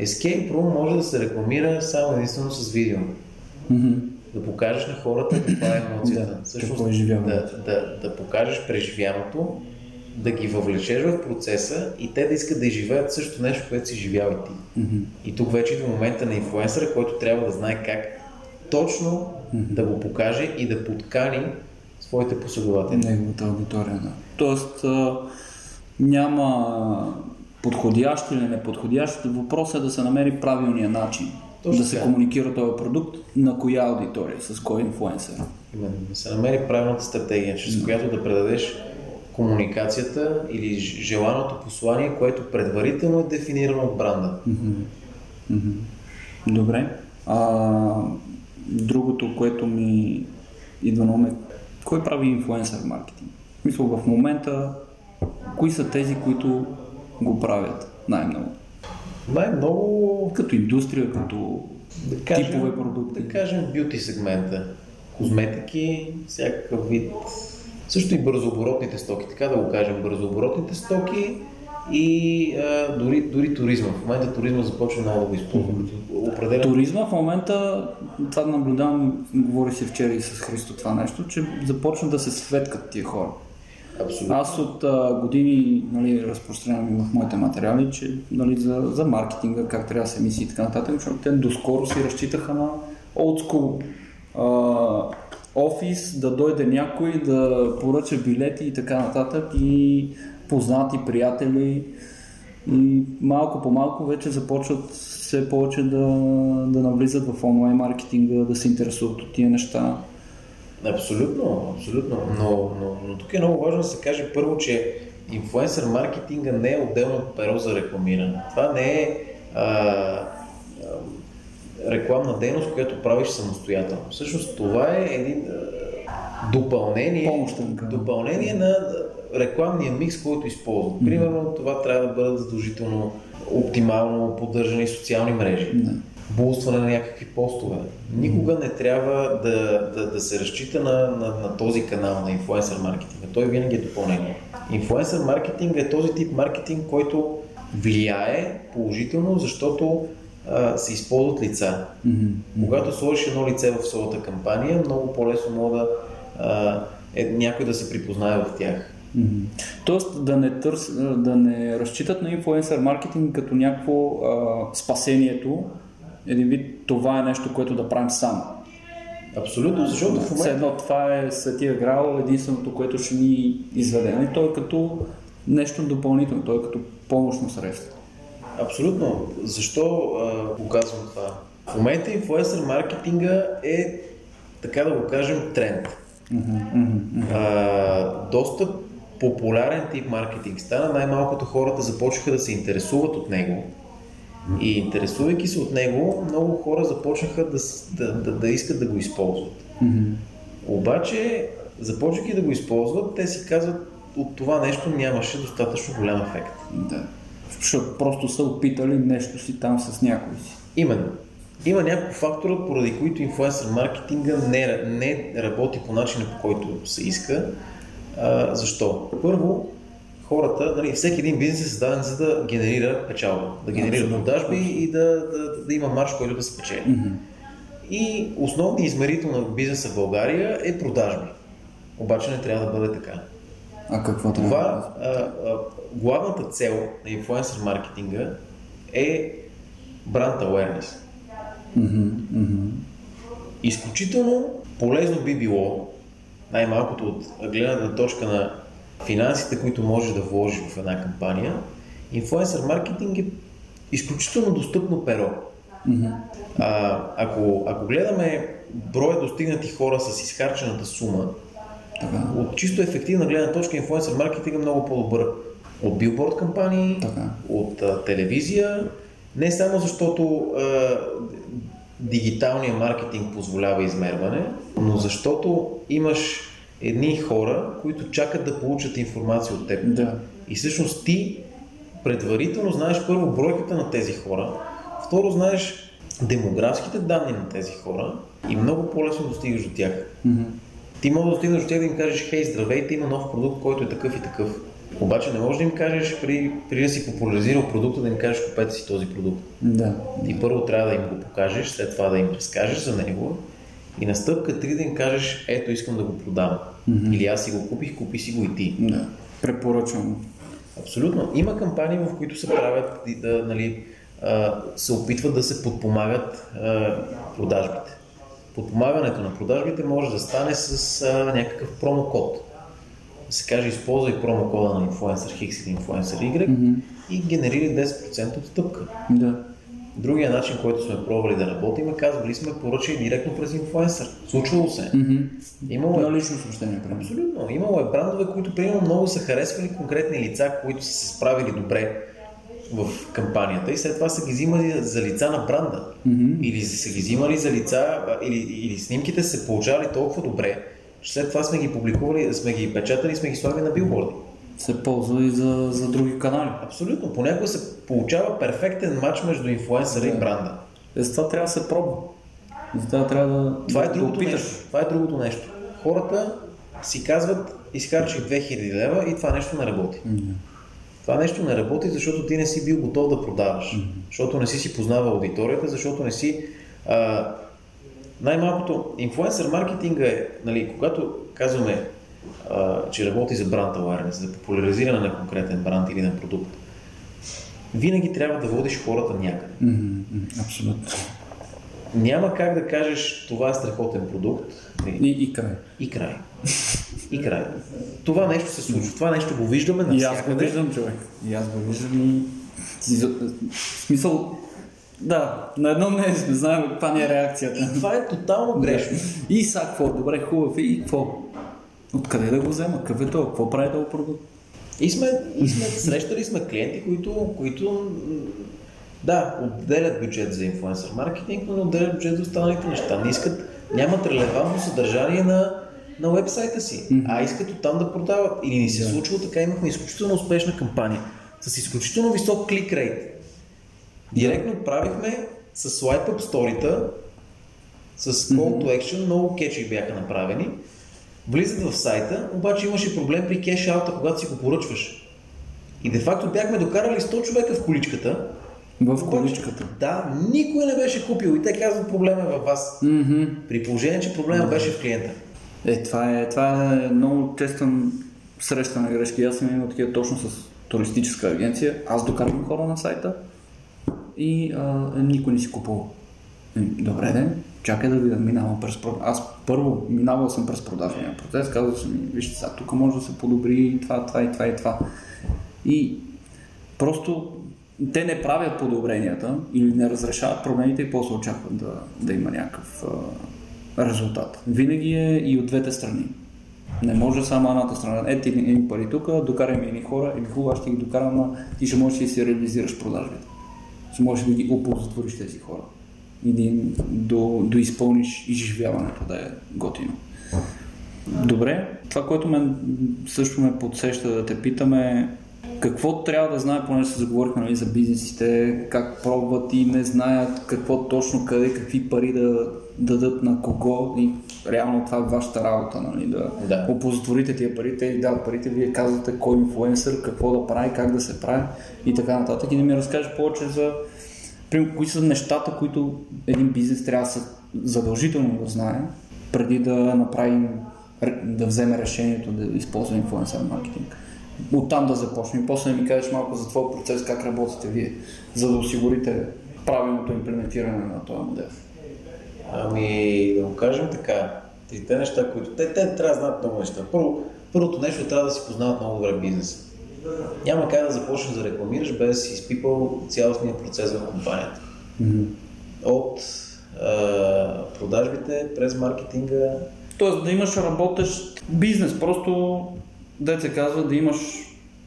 Escape Room може да се рекламира само единствено с видео. Mm-hmm. Да покажеш на хората каква е емоцията. да, Всъщност, е да, да, да покажеш преживяното, да ги въвлечеш в процеса и те да искат да изживеят също нещо, което си живял и ти. Mm-hmm. И тук вече до момента на инфлуенсъра, който трябва да знае как точно mm-hmm. да го покаже и да подкани своите последователи. Неговата аудитория, да. Тоест, а, няма подходящ или неподходящ. Въпросът е да се намери правилния начин. Точно да се така. комуникира този продукт на коя аудитория, с кой инфлуенсър. Именно, да се намери правилната стратегия, чрез mm. която да предадеш комуникацията или желаното послание, което предварително е дефинирано от бранда. Mm-hmm. Mm-hmm. Добре. А, другото, което ми идва на ум е, кой прави инфлуенсър маркетинг? Мисля, в момента, кои са тези, които го правят най-много? Най-много... Като индустрия, като да кажем, типове продукти. Да кажем бюти сегмента. Козметики, всякакъв вид. Също и бързооборотните стоки, така да го кажем, бързооборотните стоки и а, дори, дори туризма. В момента туризма започва много да го използва. Определен... Туризма в момента, това наблюдавам, говори се вчера и с Христо това нещо, че започна да се светкат тия хора. Абсолютно. Аз от а, години нали, разпространявам в моите материали, че нали, за, за маркетинга, как трябва да се мисли и така нататък, защото те доскоро си разчитаха на а, офис, да дойде някой, да поръча билети и така нататък и познати приятели и малко по малко вече започват все повече да, да навлизат в онлайн маркетинга, да се интересуват от тия неща. Абсолютно, абсолютно. Но, но, но тук е много важно да се каже първо, че инфлуенсър маркетинга не е отделно перо за рекламиране. Това не е а, рекламна дейност, която правиш самостоятелно. Всъщност това е един допълнение, допълнение на рекламния микс, който използват. Mm-hmm. Примерно това трябва да бъдат задължително оптимално поддържани социални мрежи. Mm-hmm булстване на някакви постове. Никога не трябва да, да, да се разчита на, на, на този канал на инфлуенсър маркетинга. Той винаги е допълнение. Инфлуенсър маркетинг е този тип маркетинг, който влияе положително, защото а, се използват лица. Mm-hmm. Когато сложиш едно лице в своята кампания, много по-лесно мога да а, е, някой да се припознае в тях. Mm-hmm. Тоест да не, търс, да не разчитат на инфлуенсър маркетинг като някакво а, спасението, един вид това е нещо, което да правим само. Абсолютно, защото в момента... едно това е Светия Грал, единственото, което ще ни изведе. И нали, той е като нещо допълнително, той е като помощно средство. Абсолютно. Защо а, го казвам това? В момента инфлуенсър маркетинга е, така да го кажем, тренд. А, доста популярен тип маркетинг стана, най-малкото хората започнаха да се интересуват от него. И интересувайки се от него, много хора започнаха да, да, да, да искат да го използват. Обаче, започвайки да го използват, те си казват, от това нещо нямаше достатъчно голям ефект. Да. Защото просто са опитали нещо си там с някой си. Именно. Има няколко фактора, поради които инфлуенсър маркетинга не, не работи по начина, по който се иска. А, защо? Първо, хората, нали, всеки един бизнес е създаден за да генерира печалба, да генерира Абсолютно. продажби и да, да, да има марш, който да се печели. Мгм. И основният измерител на бизнеса в България е продажби. Обаче не трябва да бъде така. А какво трябва? Това, а, а, главната цел на инфлуенсър маркетинга е бранд awareness. Мгм, мгм. Изключително полезно би било, най-малкото от гледната точка на финансите, които можеш да вложиш в една кампания, инфлуенсър маркетинг е изключително достъпно перо. Мгм. А, ако, ако гледаме броя достигнати хора с изхарчената сума, Така. от чисто ефективна гледна точка инфлуенсър маркетинг е много по-добър от билборд кампании, Така. от а, телевизия, не само защото а, дигиталният маркетинг позволява измерване, но защото имаш едни хора, които чакат да получат информация от теб. Да. И всъщност ти предварително знаеш първо бройката на тези хора, второ знаеш демографските данни на тези хора и много по-лесно достигаш до тях. Мгм. Ти може да достигнеш до тях да им кажеш, хей, здравейте, има нов продукт, който е такъв и такъв. Обаче не можеш да им кажеш, при, при да си популяризирал продукта, да им кажеш, купете си този продукт. Да. Ти първо трябва да им го покажеш, след това да им разкажеш за него и на стъпка 3 да им кажеш, ето искам да го продам. Мгм. Или аз си го купих, купи си го и ти. Да. Препоръчвам. Абсолютно. Има кампании, в които се правят, и да, нали, се опитват да се подпомагат продажбите. Подпомагането на продажбите може да стане с а, някакъв промокод. Да се каже, използвай промокода на Influencer X или Influencer Y Мгм. и генерира 10% отстъпка. Да. Другия начин, който сме пробвали да работим, е казвали сме поръчай директно през инфлуенсър. Случвало се. Мгм. Имало е лично съобщение. Абсолютно. Имало е брандове, които примерно много са харесвали конкретни лица, които са се справили добре в кампанията и след това са ги взимали за лица на бранда. Мгм. Или са ги взимали за лица, или, или снимките се получавали толкова добре, че след това сме ги публикували, сме ги печатали и сме ги слагали на билборди. Се ползва и за, за други канали. Абсолютно. Понякога се получава перфектен матч между инфлуенсъра и бранда. Е, с това трябва да се пробва. За това трябва да, Това е да другото нещо. Това е другото нещо. Хората си казват, изхарчих 2000 лева и това нещо не работи. Мгм. Това нещо не работи, защото ти не си бил готов да продаваш. Защото не си си познавал аудиторията, защото не си... А, най-малкото, инфлуенсър маркетинга е, нали, когато казваме, а, че работи за бранд awareness, за популяризиране на конкретен бранд или на продукт, винаги трябва да водиш хората някъде. Мгм, Абсолютно. Няма как да кажеш, това е страхотен продукт И, и край. и край. И край. Това нещо се случва. Това нещо го виждаме И аз го виждам, човек. И аз го виждам и... Ти В смисъл... Да, на едно мнение сме, знаем каква ни е реакцията. Това е тотално грешно. И са какво, добре, хубав е, и какво? Откъде да го взема? Какъв е това? Какво прави този продукт? И сме, и сме срещали сме клиенти, които, които да, отделят бюджет за инфлуенсър маркетинг, но не отделят бюджет за останалите неща. Не искат, нямат релевантно съдържание на, на вебсайта си, а искат оттам да продават. Или ни се случва така, имахме изключително успешна кампания с изключително висок клик рейт. Директно правихме с Swipe Up сторита, с Call to Action, много кечи бяха направени. Влизат в сайта, обаче имаше проблем при кеш аута, когато си го поръчваш. И де факто бяхме докарали 100 човека в количката. В количката. Да, никой не беше купил и те казват проблема е във вас. Мгм. При положение, че проблема беше в клиента. Е, това е, това е много честен среща на грешки. Аз съм имал такива точно с туристическа агенция. Аз докарвам хора на сайта и а, никой не си купува. Е, Добре ден, чакай да видя, минавам през продаж. Аз първо минавал съм през продажния процес, казал съм, вижте сега, тук може да се подобри това, това и това и това. И просто те не правят подобренията или не разрешават проблемите и после очакват да, да има някакъв резултат. Винаги е и от двете страни. Не може само едната страна. Ето едни пари тук, докарай ми едни хора, еми хубаво, аз ще ги докарам, но ти ще можеш да си реализираш продажбите. Ще можеш да ги оползотвориш тези хора и да им до, доизпълниш изживяването да е готино. Добре, това, което мен също ме подсеща да те питаме какво трябва да знае, понеже се заговорихме нали, за бизнесите, как пробват и не знаят какво точно, къде, какви пари да дадат на кого и реално това е вашата работа, нали, да, да. опозотворите тия пари, те дават парите, вие казвате кой инфлуенсър, какво да прави, как да се прави и така нататък и да ми разкажеш повече за кои са нещата, които един бизнес трябва задължително да знае, преди да направи, да вземе решението да използва инфлуенсър маркетинг. Оттам да започнем. После да ми кажеш малко за твой процес, как работите вие, за да осигурите правилното имплементиране на този модел. Ами, да го кажем така, трите неща, които те, те трябва да знаят много неща. Първо, първото нещо трябва да си познават много добре бизнеса. Няма как да започнеш да рекламираш без да си изпипал цялостния процес в компанията. Mm-hmm. От а, продажбите, през маркетинга. Тоест да имаш работещ бизнес, просто да се казва да имаш,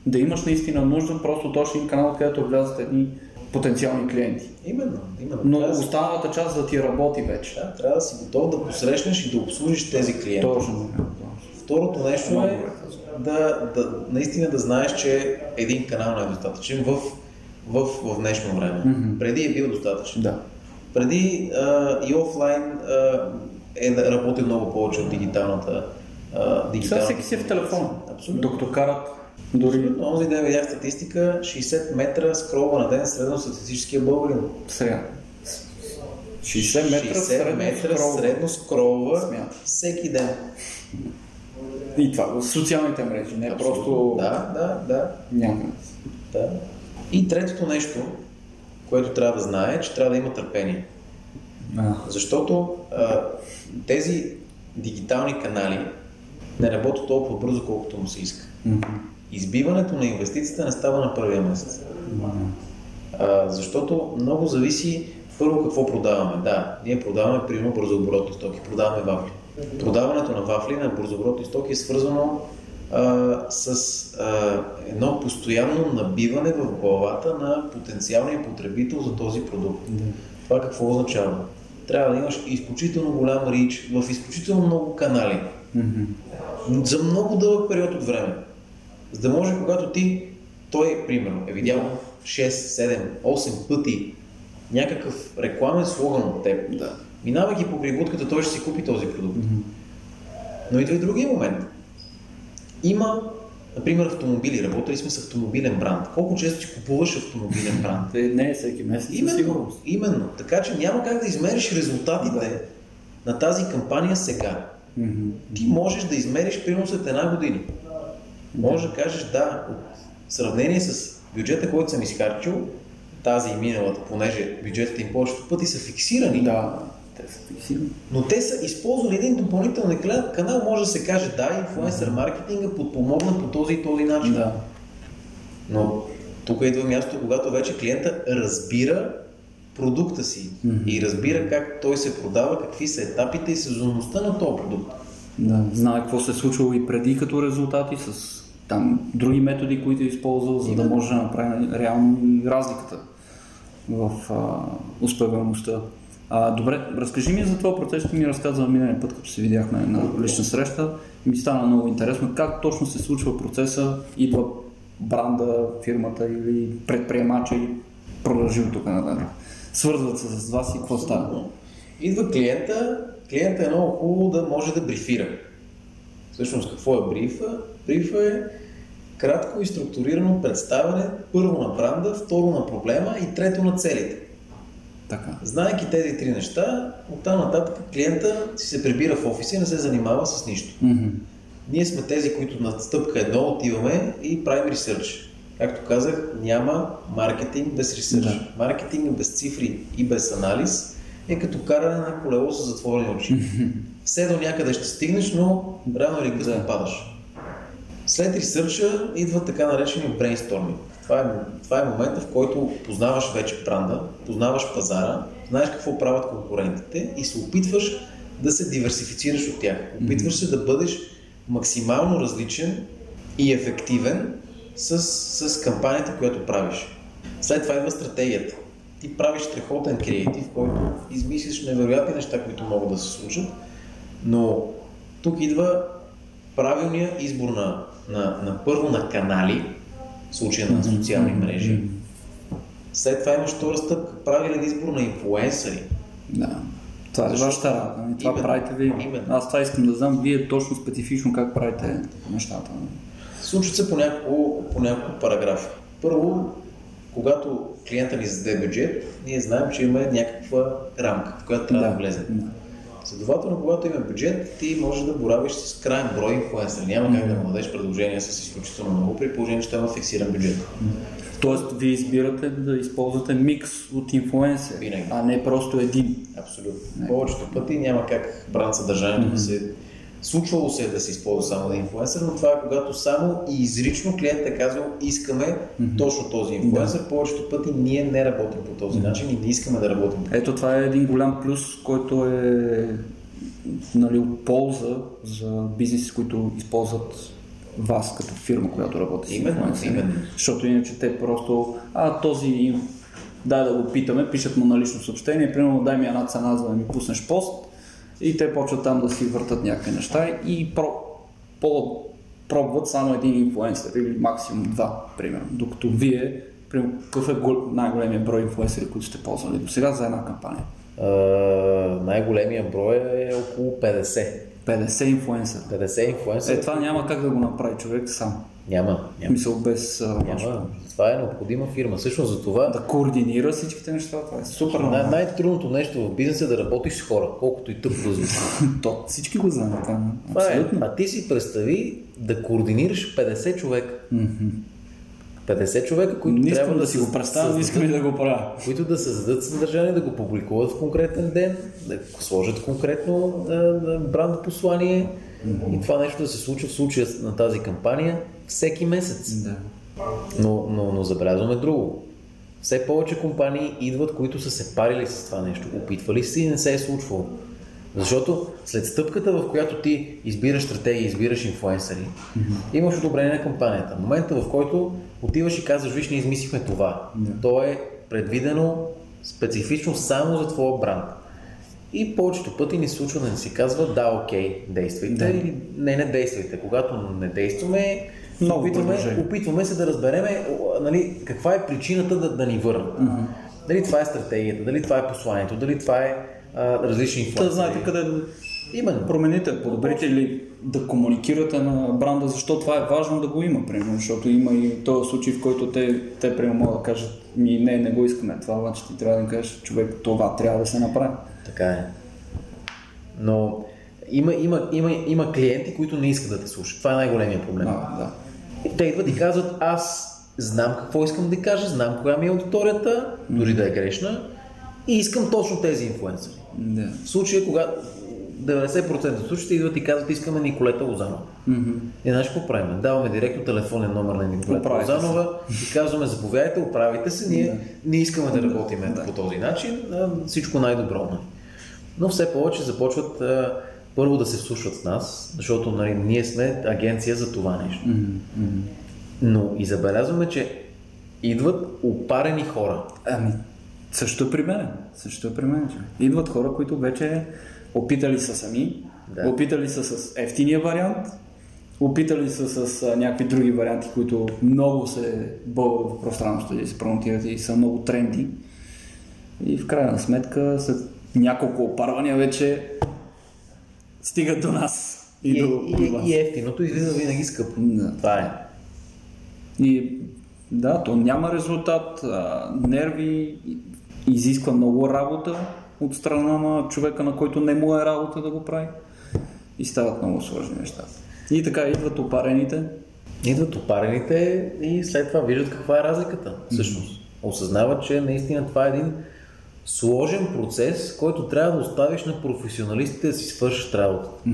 да имаш наистина нужда, просто точно канал, където влязат едни потенциални клиенти. Именно, именно. Но трябва останалата част да ти работи вече. Да, трябва да си готов да посрещнеш и да обслужиш тези клиенти. Точно. Второто нещо е да, да, наистина да знаеш, че един канал не е достатъчен в, в, в днешно време. Mm-hmm. Преди е бил достатъчен. Да. Преди а, и офлайн а, е работил много повече от дигиталната. А, дигиталната Сега всеки си е в телефона. Абсолютно. Докато карат дори... Онзи ден видях статистика, 60 метра скролва на ден средно статистическия българин. Сега. 60 метра, 60 средно, метра скролва. средно скролва всеки ден. И това в социалните мрежи, не Абсолютно. просто... Да, да, да. Няма. Да. И третото нещо, което трябва да знае, е, че трябва да има търпение. А. Защото а, тези дигитални канали не работят толкова бързо, колкото му се иска. Mm-hmm. Избиването на инвестицията не става на първия месец. А, защото много зависи първо какво продаваме. Да, ние продаваме примерно бързооборотни стоки, продаваме вафли. Продаването на вафли на бързооборотни стоки е свързано а, с а, едно постоянно набиване в главата на потенциалния потребител за този продукт. Да. Това какво означава? Трябва да имаш изключително голям рич в изключително много канали. Mm-hmm. За много дълъг период от време. За да може, когато ти, той, примерно, е видял 6, 7, 8 пъти някакъв рекламен слоган от теб, да минавайки покрай будката, той ще си купи този продукт. Mm-hmm. Но идва и другия момент. Има, например, автомобили. Работили сме с автомобилен бранд. Колко често ти купуваш автомобилен бранд? не е всеки месец. Именно, сигурност. именно. Така че няма как да измериш резултатите да. на тази кампания сега. Mm-hmm. Ти можеш да измериш примерно след една година. Може да кажеш да, в сравнение с бюджета, който съм изхарчил, тази и миналата, понеже бюджетите им повечето пъти са фиксирани, да. Те са фиксирани. Но те са използвали един допълнителен канал, може да се каже, да, инфлуенсър маркетинга подпомогна по този и този начин. Да. Но тук идва място, когато вече клиента разбира продукта си mm-hmm. и разбира как той се продава, какви са етапите и сезонността на този продукт. Да, знае какво се е случвало и преди като резултати с там други методи, които е използвал, за да може да направи реално разликата в а, успеваемостта. А, добре, разкажи ми за това процес, ти ми разказа миналия път, като се видяхме на лична среща. Ми стана много интересно как точно се случва процеса, идва бранда, фирмата или предприемача и продължи от тук нататък. Свързват се с вас и какво става? Идва клиента, клиента е много хубаво да може да брифира. Всъщност какво е брифа? Брифа е кратко и структурирано представяне първо на бранда, второ на проблема и трето на целите. Така. Знайки тези три неща, оттам нататък клиента си се прибира в офиса и не се занимава с нищо. Mm-hmm. Ние сме тези, които на стъпка едно отиваме и правим ресърч. Както казах, няма маркетинг без ресърч. Да. Маркетинг без цифри и без анализ е като каране на колело с затворени очи. Mm-hmm. Все до някъде ще стигнеш, но рано или късно да. падаш. След ресърча идва така наречения брейнсторминг. Това е, това е момента, в който познаваш вече бранда, познаваш пазара, знаеш какво правят конкурентите и се опитваш да се диверсифицираш от тях. Опитваш се да бъдеш максимално различен и ефективен с, с кампанията, която правиш. След това идва стратегията. Ти правиш страхотен креатив, който измислиш невероятни неща, които могат да се случат, но тук идва правилният избор на, на, на първо на канали, в случая на социални мрежи. След това имаш втора стъпка, правилен избор на инфлуенсъри. Да. Това е вашата работа. Това Именно. правите ви. Именно. Аз това искам да знам вие точно специфично как правите нещата. Случват се по няколко, по няколко параграфа. Първо, когато клиента ни зададе бюджет, ние знаем, че имаме някаква рамка, в която трябва да, влезем. Да. Следователно, когато има бюджет, ти можеш да боравиш с крайен брой инфлуенсъри. Няма как да му дадеш предложения с изключително много, при положение, че има фиксиран бюджет. Тоест, вие избирате да използвате микс от инфлуенсери, Винаги. а не просто един. Абсолютно. Повечето пъти няма как бранд съдържанието да се... Случвало се е да се използва само един инфлуенсър, но това е когато само и изрично клиентът е казал искаме точно този инфлуенсър. Повечето пъти ние не работим по този начин и не искаме да работим Ето това е един голям плюс, който е нали, полза за бизнеси, които използват вас като фирма, която работи с Именно, именно. Защото иначе те просто, а този, дай да го питаме, пишат му на лично съобщение, примерно дай ми една цена, за да ми пуснеш пост и те почват там да си въртат някакви неща и про, по, пробват само един инфлуенсър или максимум два, примерно. Докато вие, примерно, какъв е гол- най-големия брой инфлуенсъри, които сте ползвали до сега за една кампания? А, най-големия брой е около 50. 50 инфлуенсъра. 50 инфлуенсъри. Е, това няма как да го направи човек сам. Няма, няма. смисъл без а. Няма. Това е необходима фирма. Всъщност за това Да координира всичките неща, това е супер. най- най-трудното нещо в бизнеса е да работиш с хора, колкото и тъпо да звучи. То, всички го знаят. Това е. абсолютно. А ти си представи да координираш 50 човека. 50 човека, които Не трябва да си го представя, създадат- искам и да го правя. които да създадат съдържание, да го публикуват в конкретен ден, да сложат конкретно бранд послание и това нещо да се случва в случая на тази кампания всеки месец. Да. Но, но, но забелязваме друго. Все повече компании идват, които са се парили с това нещо, опитвали се и не се е случвало. Защото след стъпката, в която ти избираш стратегия, избираш инфлуенсъри, имаш одобрение на кампанията. Момента, в който отиваш и казваш, виж, ние измислихме това. То е предвидено специфично само за твоя бранд. И повечето пъти ни случва да ни се казва, да, окей, действайте, Да. или не, не действайте. Когато не действаме, Много опитваме, опитваме се да разбереме нали, каква е причината да, да ни върнат. Дали това е стратегията, дали това е посланието, дали това е а, различни информации. знаете къде да Именно. промените, подобрите или да комуникирате на бранда, защо това е важно да го има, примерно, защото има и този случай, в който те, те примерно могат да кажат, ми не, не го искаме, това обаче ти трябва да им кажеш, човек, това трябва да се направи. Така е. Но има, има, има, има клиенти, които не искат да те слушат. Това е най-големия проблем. Да, да. Те идват и казват, аз знам какво искам да кажа, знам коя ми е аудиторията, дори да е грешна, и искам точно тези инфлуенсъри. да. В случая, когато 90% от случаите идват и казват, искаме Николета Лозанова. И знаеш какво правим? Даваме директно телефонен номер на Николета Оправите се. Лозанова и казваме, заповядайте, оправите се, ние не искаме да работим по този начин, всичко най-добро. нали. Но все повече започват първо да се вслушват с нас, защото нали, ние сме агенция за това нещо. Но и забелязваме, че идват опарени хора. Ами, също при мен. Също при мен. Идват хора, които вече опитали са сами, Да. опитали са с ефтиния вариант, опитали са с а, някакви други варианти, които много се бълват в пространството и се промотират и са много тренди. И в крайна сметка, след няколко опарвания вече стигат до нас. И, И, до, и, до вас. и ефтиното излиза винаги скъпо. Да. Това е. И да, то няма резултат, а, нерви, изисква много работа от страна на човека, на който не му е работа да го прави. И стават много сложни неща. И така идват опарените. Идват опарените и след това виждат каква е разликата. Всъщност. Осъзнават, че наистина това е един сложен процес, който трябва да оставиш на професионалистите да си свършат работата.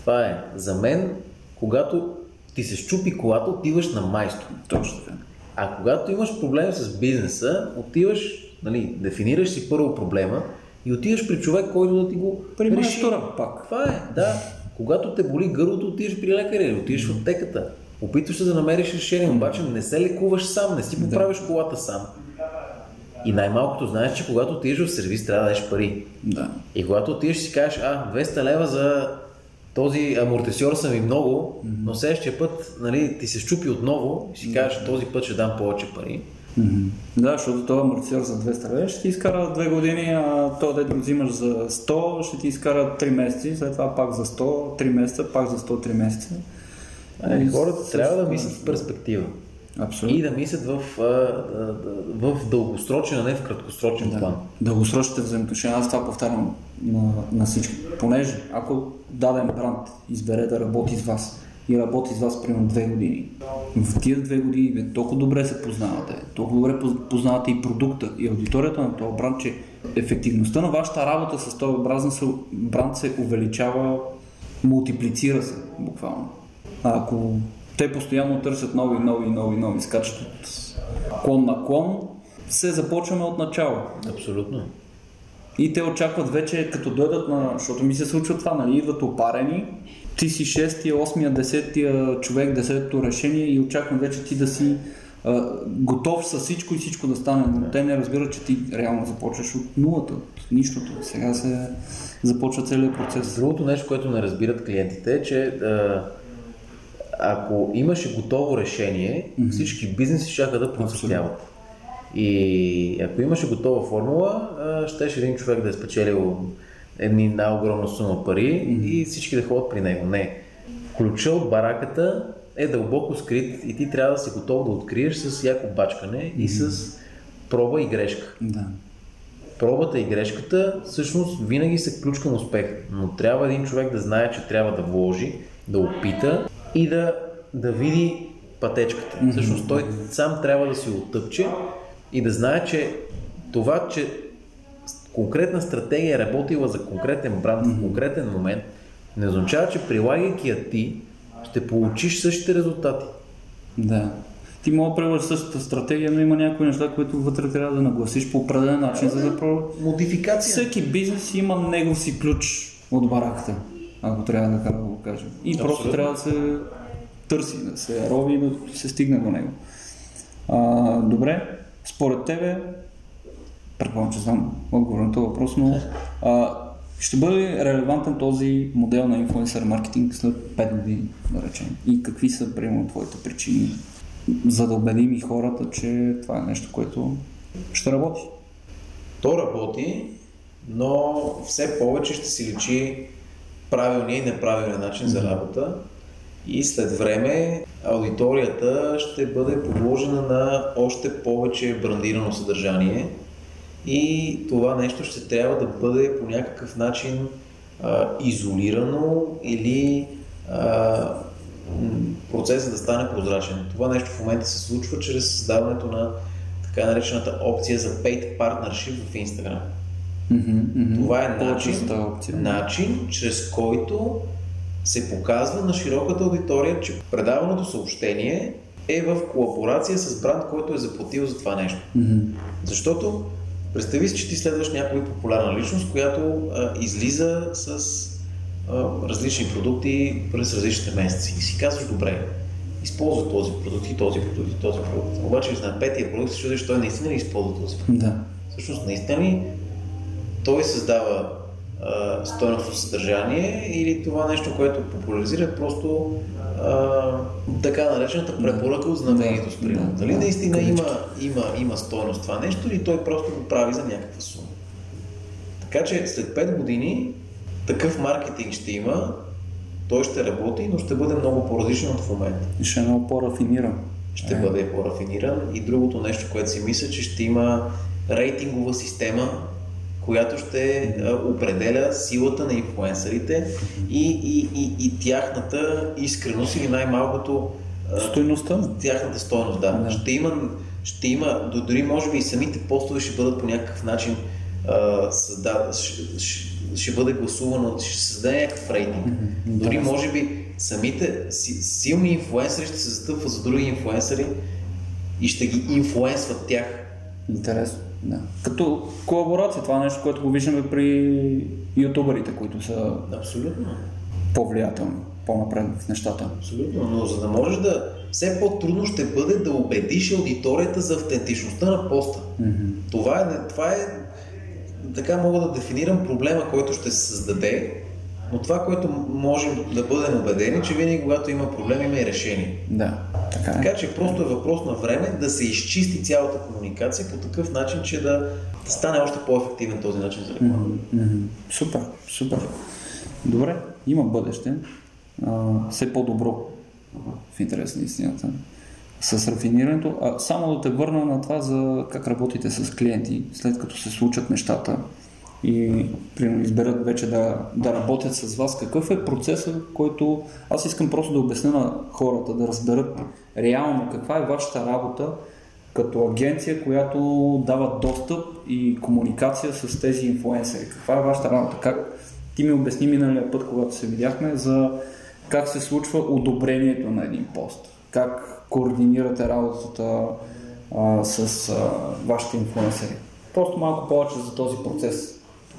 Това е. За мен, когато ти се щупи колата, отиваш на майстор. Точно така. А когато имаш проблем с бизнеса, отиваш, нали, дефинираш си първо проблема и отиваш при човек, който да ти го При реши. пак. Това е, да. Когато те боли гърлото, отиваш при лекаря или отиваш в аптеката. Опитваш се да намериш решение, обаче не се лекуваш сам, не си поправиш колата сам. И най-малкото знаеш, че когато отидеш в сервис, трябва да дадеш пари. Да. И когато отидеш си кажеш, а, 200 лева за този амортисьор са ми много, но следващия път нали, ти се щупи отново и си кажеш, този път ще дам повече пари. Да, защото този амортисьор за 200 лева ще ти изкара 2 години, а то дето го взимаш за 100 ще ти изкара 3 месеца, след това пак за 100, 3 месеца, пак за 100, 3 месеца. Е, хората с- трябва да мислят в перспектива. Абсолютно. И да мислят в, в дългосрочен, а не в краткосрочен план. Дългосрочните взаимоотношения, аз това повтарям на, на всички. Понеже ако даден бранд избере да работи с вас и работи с вас примерно две години, в тия две години бе, толкова добре се познавате, толкова добре поз- познавате и продукта, и аудиторията на този бранд, че ефективността на вашата работа с този бранд се, бранд се увеличава, мултиплицира се буквално. А ако те постоянно търсят нови, нови, нови, нови, скачат от клон на клон, се започваме от начало. Абсолютно. И те очакват вече, като дойдат на... Защото ми се случва това, нали? Идват опарени, ти си шестия, осмия, десетия човек, десетото решение и очаквам вече ти да си а, готов с всичко и всичко да стане. Но те не разбират, че ти реално започваш от нулата, от нищото. Сега се започва целият процес. Другото нещо, което не разбират клиентите е, че а, ако имаше готово решение, всички бизнеси ще да процъфтяват. И ако имаше готова формула, щеше един човек да е спечелил едни на огромна сума пари и всички да ходят при него. Не. Ключа от бараката е дълбоко скрит и ти трябва да си готов да откриеш с яко бачкане и с проба и грешка. Да. Пробата и грешката всъщност винаги са ключ към успех, но трябва един човек да знае, че трябва да вложи, да опита и да, да види пътечката. Mm-hmm. Всъщност той сам трябва да си оттъпче и да знае, че това, че конкретна стратегия е работила за конкретен бранд mm-hmm. в конкретен момент, не означава, че прилагайки я ти, ще получиш същите резултати. Да. Ти мога да прилагаш същата стратегия, но има някои неща, които вътре трябва да нагласиш по определен начин, за да про... Модификация. Всеки бизнес има негов си ключ от бараката, ако трябва да, така да го кажем. И просто Абсолютно. трябва да се търси, да се рови и да се стигне до него. А, добре, според тебе, предполагам, че знам отговор на този въпрос, но а, ще бъде релевантен този модел на инфлуенсър маркетинг след 5 години, да речем? И какви са, примерно, твоите причини, за да убедим и хората, че това е нещо, което ще работи? То работи, но все повече ще си личи правилния и неправилния начин за работа и след време аудиторията ще бъде подложена на още повече брандирано съдържание и това нещо ще трябва да бъде по някакъв начин а, изолирано или а, процесът да стане прозрачен. Това нещо в момента се случва чрез създаването на така наречената опция за paid partnership в Instagram. Това е начин, опция. начин, чрез който се показва на широката аудитория, че предаваното съобщение е в колаборация с бранд, който е заплатил за това нещо. Защото представи си, че ти следваш някой популярна личност, която а, излиза с а, различни продукти през различните месеци. И си казваш, добре, използва този продукт и този продукт и този продукт. Обаче на петия продукт се чудиш, той наистина ли използва този продукт. Да. Всъщност, наистина ли той създава стойностно съдържание или това нещо, което популяризира просто а, така наречената препоръка от знаменитост. Да, примерно. да, Дали да, наистина кавички. има, има, има стойност това нещо или той просто го прави за някаква сума. Така че след 5 години такъв маркетинг ще има, той ще работи, но ще бъде много по-различен от в момента И ще е много по-рафиниран. ще Е. бъде по-рафиниран. И другото нещо, което си мисля, че ще има рейтингова система, която ще определя силата на инфлуенсърите и, и, и, и тяхната искреност или най-малкото Стойността тяхната стойност. Да. Да. Ще има, ще има, до- дори може би и самите постове ще бъдат по някакъв начин а, създа, ще, ще, ще бъде гласувано, ще създаде някакъв рейтинг. Дори може би самите си, силни инфлуенсъри ще се застъпват за други инфлуенсъри и ще ги инфлуенсват тях. Интересно. Да. Като колаборация, това е нещо, което го виждаме при ютуберите, които са Абсолютно. по-влиятелни, по-напред в нещата. Абсолютно, но за да можеш да... Все по-трудно ще бъде да убедиш аудиторията за автентичността на поста. Mm-hmm. Това е, това е... Така мога да дефинирам проблема, който ще се създаде, но това, което можем да бъдем убедени, че винаги когато има проблем, има и решение. Да, така е. Така че просто е въпрос на време да се изчисти цялата комуникация по такъв начин, че да, да стане още по-ефективен този начин за реклама. Mm-hmm. Супер, супер. Добре, има бъдеще. А, все по-добро в интерес на истината. С рафинирането. А, само да те върна на това за как работите с клиенти, след като се случат нещата и примерно изберат вече да, да работят с вас, какъв е процесът, който аз искам просто да обясня на хората, да разберат реално каква е вашата работа като агенция, която дава достъп и комуникация с тези инфуенсери. Каква е вашата работа? Как ти ми обясни миналия път, когато се видяхме, за как се случва одобрението на един пост, как координирате работата а, с а, вашите инфуенсери. Просто малко повече за този процес.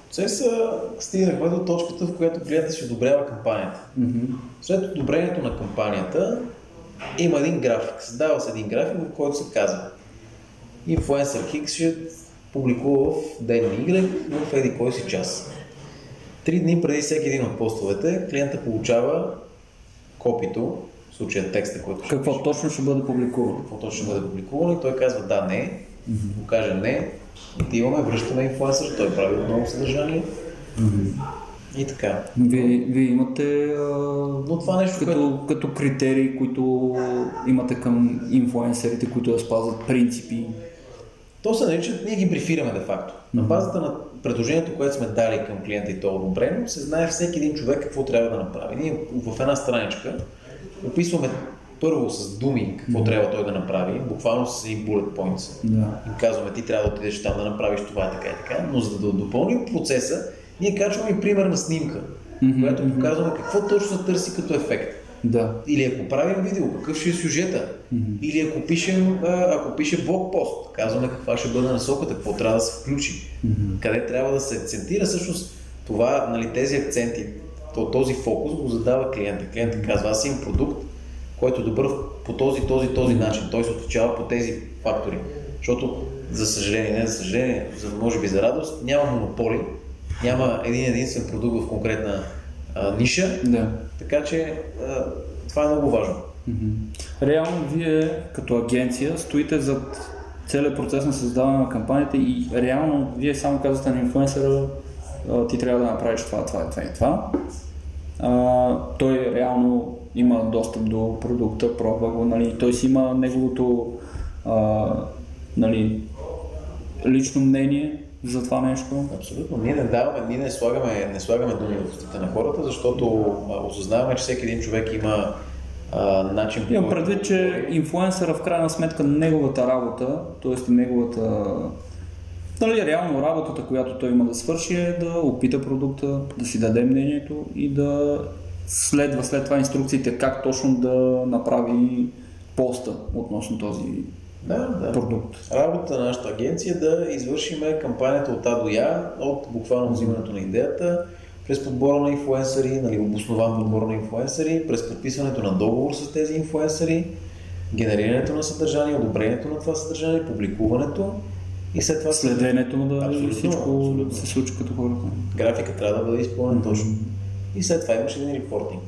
Процеса стигнахме до точката, в която клиентът ще одобрява кампанията. Mm-hmm. След одобрението на кампанията има един график. Създава се един график, в който се казва Инфуенсър Хикс ще публикува в ден Y в еди кой си час. Три дни преди всеки един от постовете клиента получава копито, в случая текста, който ще Какво точно ще бъде публикувано? какво точно ще бъде публикувано и той казва да, не, mm-hmm. му каже не, отиваме, връщаме инфлуенсър, той прави отново съдържание Mm-hmm. и така. Вие, вие имате а, Но това нещо, като, което... като критерии, които имате към инфлуенсерите, които да спазват принципи. То се нарича, ние ги брифираме де факто. На базата на предложението, което сме дали към клиента и то одобрено, се знае всеки един човек какво трябва да направи. Ние в една страничка описваме първо с думи какво трябва той да направи, буквално с един bullet points. Да. И казваме, ти трябва да отидеш там да направиш това, така и така, но за да допълним процеса, ние качваме и примерна снимка, Мгм, която показваме какво точно търси като ефект. Да. Или ако правим видео, какъв ще е сюжета. Или ако пишем, ако пише блокпост, казваме каква ще бъде насоката, какво трябва да се включи, къде трябва да се акцентира. Всъщност това, нали, тези акценти, то, този фокус го задава клиента. Клиентът казва, аз имам продукт, който е добър по този, този, този начин. Той се отличава по тези фактори. Защото, за съжаление, не за съжаление, за може би за радост, няма монополи, няма един единствен продукт в конкретна а, ниша, Да. така че а, това е много важно. Реално вие като агенция стоите зад целият процес на създаване на кампанията и реално вие само казвате на инфуенсъра а, ти трябва да направиш това, това, това и това. А, той реално има достъп до продукта, пробва го, нали, той си има неговото а, нали, лично мнение за това нещо. Абсолютно. Ние не даваме, ние не слагаме, не слагаме думи в устите на хората, защото осъзнаваме, че всеки един човек има а, начин Имам предвид, че инфлуенсъра в крайна сметка неговата работа, т.е. неговата Нали, реално работата, която той има да свърши е да опита продукта, да си даде мнението и да следва след това инструкциите как точно да направи поста относно този Да, да. продукт. Работата на нашата агенция е да извършиме кампанията от А до Я, от буквално взимането на идеята, през подбора на инфуенсъри, нали, обоснован подбор на инфуенсъри, през подписването на договор с тези инфуенсъри, генерирането на съдържание, одобрението на това съдържание, публикуването и след това Следенето му да Абсолютно, всичко абсолютно. се случи като хората. графика трябва да бъде изпълнен точно. И след това имаш един репортинг.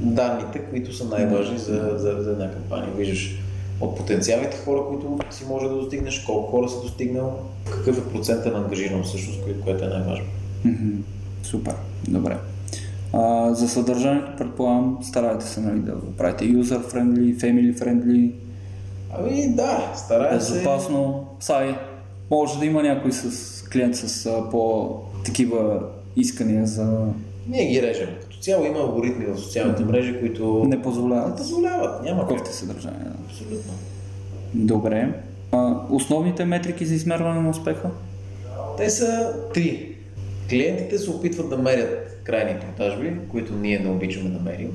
Данните, които са най-важни за, за, за една кампания. Виждаш от потенциалните хора, които си може да достигнеш, колко хора си достигнал, какъв е процента на ангажираност всъщност, кое- което е най-важно. Супер, добре. А, за съдържанието предполагам стараете се нали, да го правите user-friendly, family-friendly, Ами да, старая се. безопасно. Сай, може да има някой с клиент с а, по такива искания за Ние ги режем. Като цяло има алгоритми в социалните мрежи, които не не позволяват позволяват. Няма как. кофти съдържание. да. Абсолютно. Добре. А, основните метрики за измерване на успеха? Те са три. Клиентите се опитват да мерят крайни продажби, които ние не обичаме да мерим.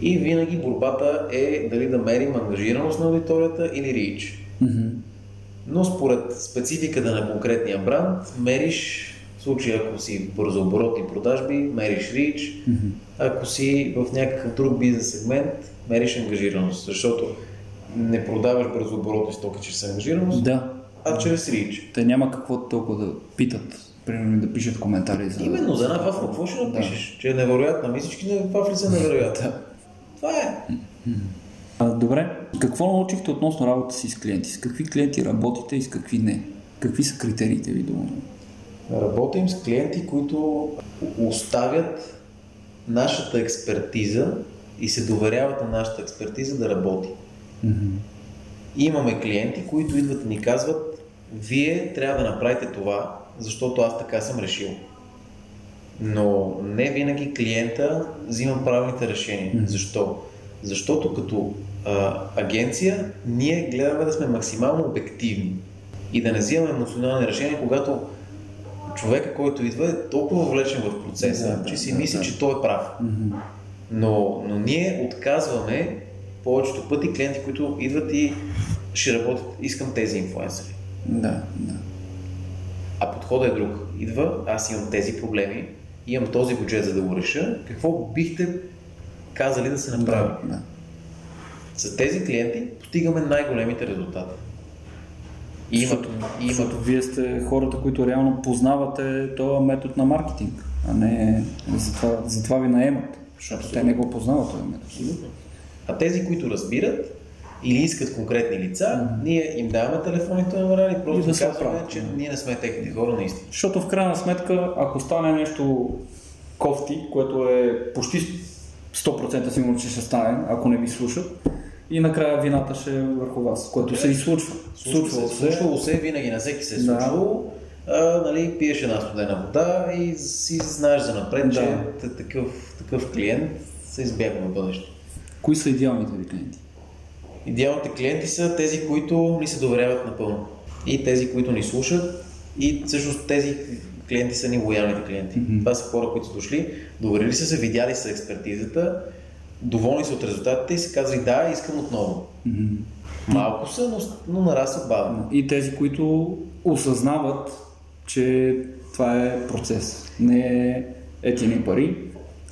И винаги борбата е дали да мерим ангажираност на аудиторията или рич. Мгм. Но според спецификата на конкретния бранд, мериш В случай, ако си бързо оборот и продажби, мериш рич. Mm-hmm. Ако си в някакъв друг бизнес сегмент, мериш ангажираност. Защото не продаваш бързо оборот и стоки чрез ангажираност, Да. а чрез рич. Те няма какво толкова да питат, примерно да пишат коментари за... Именно за една вафла, какво ще напишеш? Че е невероятна. Ами всички вафли са невероятни. Да. Това е. А, добре, какво научихте относно работа си с клиенти? С какви клиенти работите и с какви не? Какви са критериите ви думаю? Работим с клиенти, които оставят нашата експертиза и се доверяват на нашата експертиза да работи. Имаме клиенти, които идват и ни казват, вие трябва да направите това, защото аз така съм решил. Но не винаги клиента взима правилните решения. Мгм. Защо? Защото като а, агенция ние гледаме да сме максимално обективни и да не взимаме емоционални решения, когато човека, който идва е толкова влечен в процеса, Да, да, че си да, мисли, да. че той е прав. Но, но ние отказваме повечето пъти клиенти, които идват и ще работят, искам тези инфлуенсъри. Да, да. А подходът е друг. Идва, аз имам тези проблеми, имам този бюджет за да го реша, какво бихте казали да се направи? Да, да. С тези клиенти постигаме най-големите резултати. И има, Защото, и има защото вие сте хората, които реално познавате този метод на маркетинг, а не затова, затова ви наемат. Защото те не го познават този метод. Абсолютно. А тези, които разбират или искат конкретни лица, ние им даваме телефонните номера и просто И да казваме, оправят. че ние не сме техните хора наистина. Защото в крайна сметка, ако стане нещо кофти, което е почти 100% сигурно, че ще стане, ако не ви слушат, и накрая вината ще е върху вас, което се и случва. Случва Случвало се, случвало се, винаги на всеки се е случвало. А, нали, пиеш една студена вода и си знаеш за напред, Да. че такъв, такъв клиент се избягва в бъдеще. Кои са идеалните ви клиенти? Идеалните клиенти са тези, които ни се доверяват напълно. И тези, които ни слушат. И всъщност тези клиенти са ни лоялните клиенти. Мгм. Това са хора, които са дошли, доверили са се, видяли са експертизата, доволни са от резултатите и са казали да, искам отново. Малко са, но, но нарастват бавно. И тези, които осъзнават, че това е процес. Не е ети пари,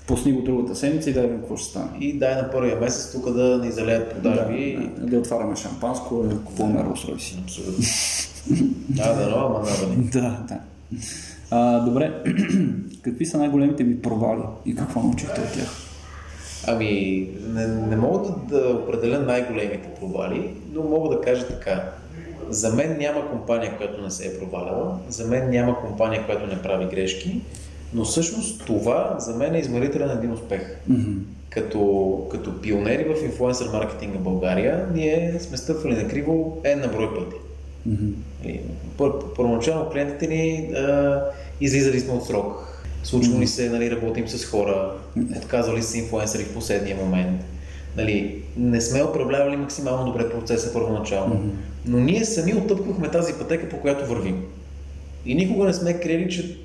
пусни го другата седмица и дай какво ще стане. И дай на първия месец тук да ни залеят продажби. Да, да, да отваряме шампанско, да купуваме Rolls Royce. Абсолютно. Да, да, ама надали. Да, да. А, добре, какви са най-големите ви провали и какво научихте от тях? Ами, не, не мога да, да определя най-големите провали, но мога да кажа така. За мен няма компания, която не се е проваляла, за мен няма компания, която не прави грешки, но всъщност това за мен е измерителен на един успех. Мгм. Като, като пионери в инфлуенсър маркетинга в България, ние сме стъпвали на криво една на брой пъти. Пър- Първоначално клиентите ни а, излизали сме от срок. Случвало ни се, нали, работим с хора, отказвали се инфлуенсъри в последния момент. Нали, не сме управлявали максимално добре процеса първоначално, но ние сами оттъпквахме тази пътека, по която вървим. И никога не сме криели, че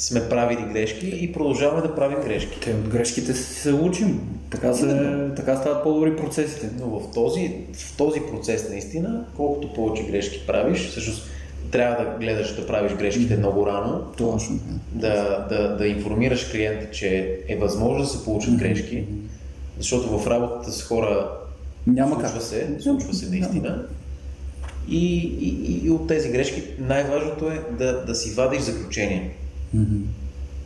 сме правили грешки и продължаваме да правим грешки. Те от грешките се учим. Така, се, така стават по-добри процесите. Но в този, в този процес наистина, колкото повече грешки правиш, всъщност трябва да гледаш да правиш грешките много рано, Точно. да, да, да информираш клиента, че е възможно да се получат грешки, защото в работата с хора Няма случва как. се, случва се наистина. И, и, и от тези грешки най-важното е да, да си вадиш заключение. Мгм.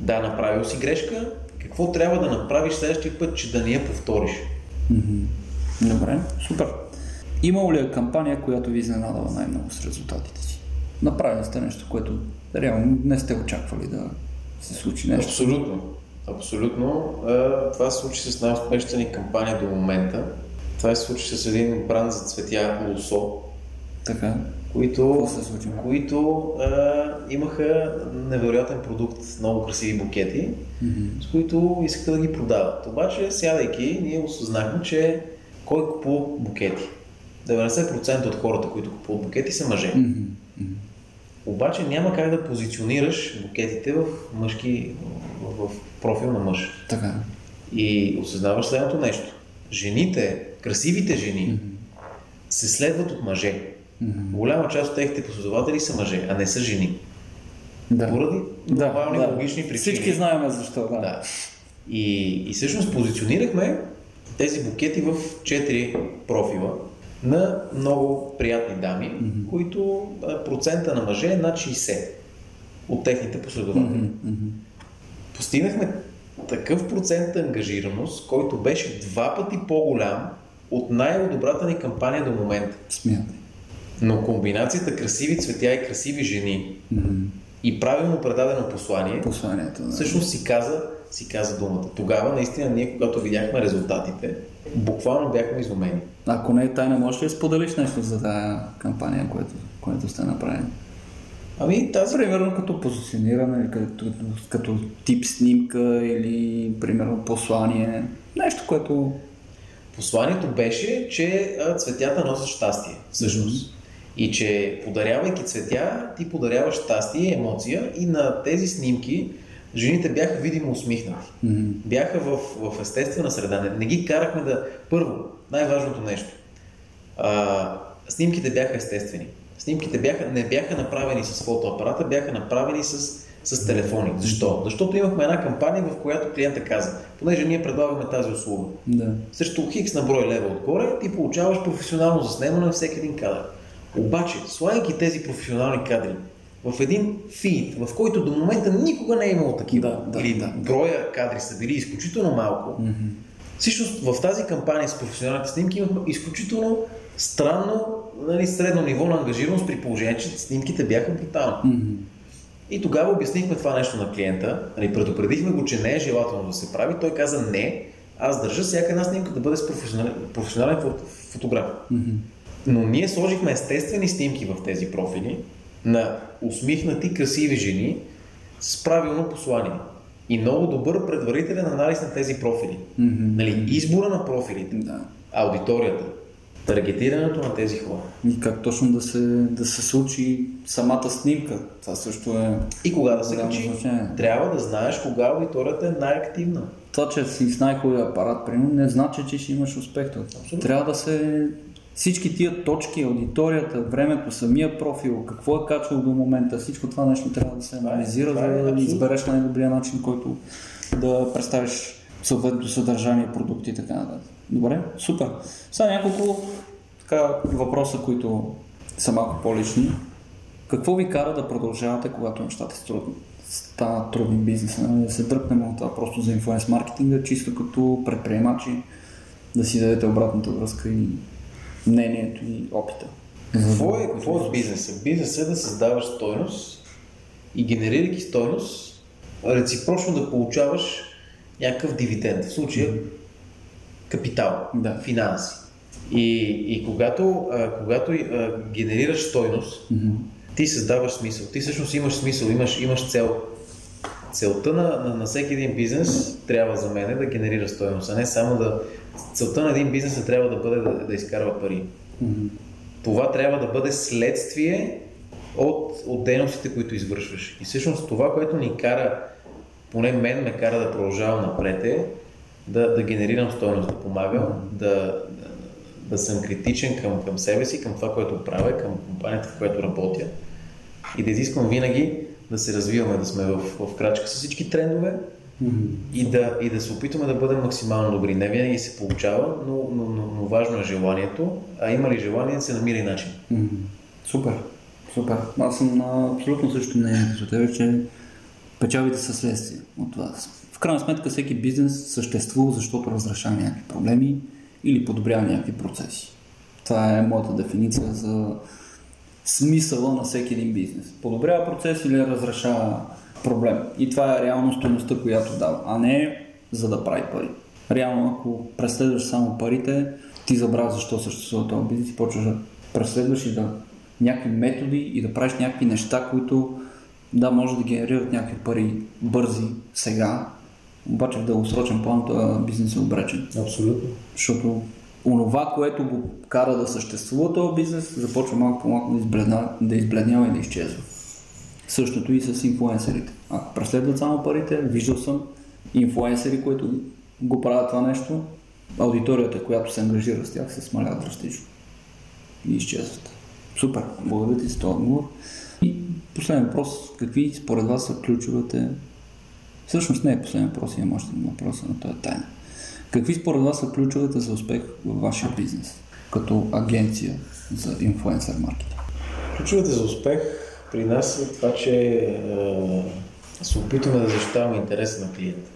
Да, направил си грешка, какво трябва да направиш следващия път, че да не я повториш? Мгм. Добре, супер. Имало ли е кампания, която ви изненадала най-много с резултатите си? Направили сте нещо, което реално не сте очаквали да се случи нещо. Абсолютно. Абсолютно. Това се случи с най-успешната ни кампания до момента. Това се случи с един бранд за цветя Лусо, Така. които, които а, имаха невероятен продукт, много красиви букети, с които искаха да ги продават. Обаче, сядайки, ние осъзнахме, че кой купува букети? 90% от хората, които купуват букети, са мъже. Мгм. Обаче няма как да позиционираш букетите в мъжки, в, профил на мъж. Така. И осъзнаваш следното нещо. Жените, красивите жени, се следват от мъже. Мгм. Голяма част от техните последователи са мъже, а не са жени. Да. Поради Да, нормални, да. логични причини. Всички знаем защо, да. Да. И, и всъщност позиционирахме тези букети в четири профила на много приятни дами, mm-hmm. които процента на мъже е над 60 от техните последователи. Мгм. Постигнахме такъв процент ангажираност, който беше два пъти по-голям от най-добрата ни кампания до момента. Смятай. Но комбинацията красиви цветя и красиви жени Мгм. и правилно предадено послание, Посланието, да. всъщност си каза, си каза думата. Тогава, наистина, ние, когато видяхме резултатите, буквално бяхме изумени. Ако не е тайна, можеш ли да споделиш нещо за тази кампания, което, което сте направили? Ами тази Примерно като позициониране, като, като тип снимка или примерно послание. Нещо, което... посланието беше, че цветята носят щастие, всъщност. И че подарявайки цветя, ти подаряваш щастие емоция и на тези снимки жените бяха видимо усмихнати. Мгм. Бяха в, в естествена среда. Не, не ги карахме да... Първо, най-важното нещо. А, снимките бяха естествени. Снимките бяха, не бяха направени с фотоапарата, бяха направени с, с телефони. Защо? Защото имахме една кампания, в която клиента каза, понеже ние предлагаме тази услуга, Да. срещу хикс на брой лева отгоре, ти получаваш професионално заснемане на всеки един кадър. Обаче, слагайки тези професионални кадри в един фид, в който до момента никога не е имало такива, Да, да, или да, броя кадри са били изключително малко, Мгм. всъщност в тази кампания с професионалните снимки имахме изключително странно, нали, средно ниво на ангажираност при положение, че снимките бяха брутални. Мгм. И тогава обяснихме това нещо на клиента, нали, предупредихме го, че не е желателно да се прави. Той каза не, аз държа всяка една снимка да бъде с професионален, професионален фото- фотограф. Мгм. Но ние сложихме естествени снимки в тези профили на усмихнати, красиви жени с правилно послание. И много добър предварителен анализ на тези профили. Мгм. Нали, избора на профилите, Да. аудиторията, таргетирането на тези хора. И как точно да се, да се случи самата снимка. Това също е... И кога да се качи, трябва да знаеш кога аудиторията е най-активна. Това, че си с най-хубавия апарат, примерно, не значи, че ще имаш успех. Абсолютно. Трябва да се... Всички тия точки, аудиторията, времето, самия профил, какво е качвал до момента, всичко това нещо трябва да се е- анализира, е за да абсолютно. избереш най-добрия начин, който да представиш съответното съдържание, продукти и така нататък. Добре, супер. Сега няколко така, въпроса, които са малко по-лични. Какво ви кара да продължавате, когато нещата са трудни? Станат трудни бизнеса, нали? да се дръпнем от това просто за инфлуенс маркетинга, чисто като предприемачи, да си дадете обратната връзка и мнението и опита. Какво е, какво е бизнеса? Бизнесът е да създаваш стойност и генерирайки стойност, реципрочно да получаваш някакъв дивиденд. В случая капитал, Да. финанси. И, и когато, а, когато а, генерираш стойност, Мгм. ти създаваш смисъл. Ти всъщност имаш смисъл, имаш, имаш цел. Целта на, на, на всеки един бизнес трябва за мен е да генерира стойност, а не само да... Целта на един бизнес не трябва да бъде да, да изкарва пари. Това трябва да бъде следствие от, от дейностите, които извършваш. И всъщност това, което ни кара, поне мен ме кара да продължавам напред е да, да генерирам стойност, да помагам, да, да, да съм критичен към, към себе си, към това, което правя, към компанията, в която работя и да изисквам винаги да се развиваме, да сме в, в крачка с всички трендове И да, и да се опитваме да бъдем максимално добри. Не винаги се получава, но, но, но, но важно е желанието, а има ли желание, се намира и начин. Супер, супер. Аз съм на абсолютно същото мнение като тебе, че печалбите са следствие от това. В крайна сметка всеки бизнес съществува, защото разрешава някакви проблеми или подобрява някакви процеси. Това е моята дефиниция за смисъла на всеки един бизнес. Подобрява процес или разрешава проблем. И това е реално стоеността, която дава, а не за да прави пари. Реално, ако преследваш само парите, ти забравяш защо съществува този бизнес и почваш да преследваш и да някакви методи и да правиш някакви неща, които да, може да генерират някакви пари бързи сега, обаче в дългосрочен план този бизнес е обречен. Абсолютно. Защото онова, което го кара да съществува този бизнес, започва малко по малко да, избледна, да избледнява и да изчезва. Същото и с инфлуенсерите. Ако преследват само парите, виждал съм инфлуенсери, които го правят това нещо, аудиторията, която се ангажира с тях, се смалява драстично и изчезват. Супер, благодаря ти за този отговор. И последен въпрос, какви според вас са ключовете Всъщност не е последен въпрос, имам още един въпрос, но той е тайна. Какви според вас са ключовете за успех в вашия бизнес, като агенция за инфлуенсър маркетинг? Ключовете за успех при нас е това, че е, се опитваме да защитаваме интереса на клиента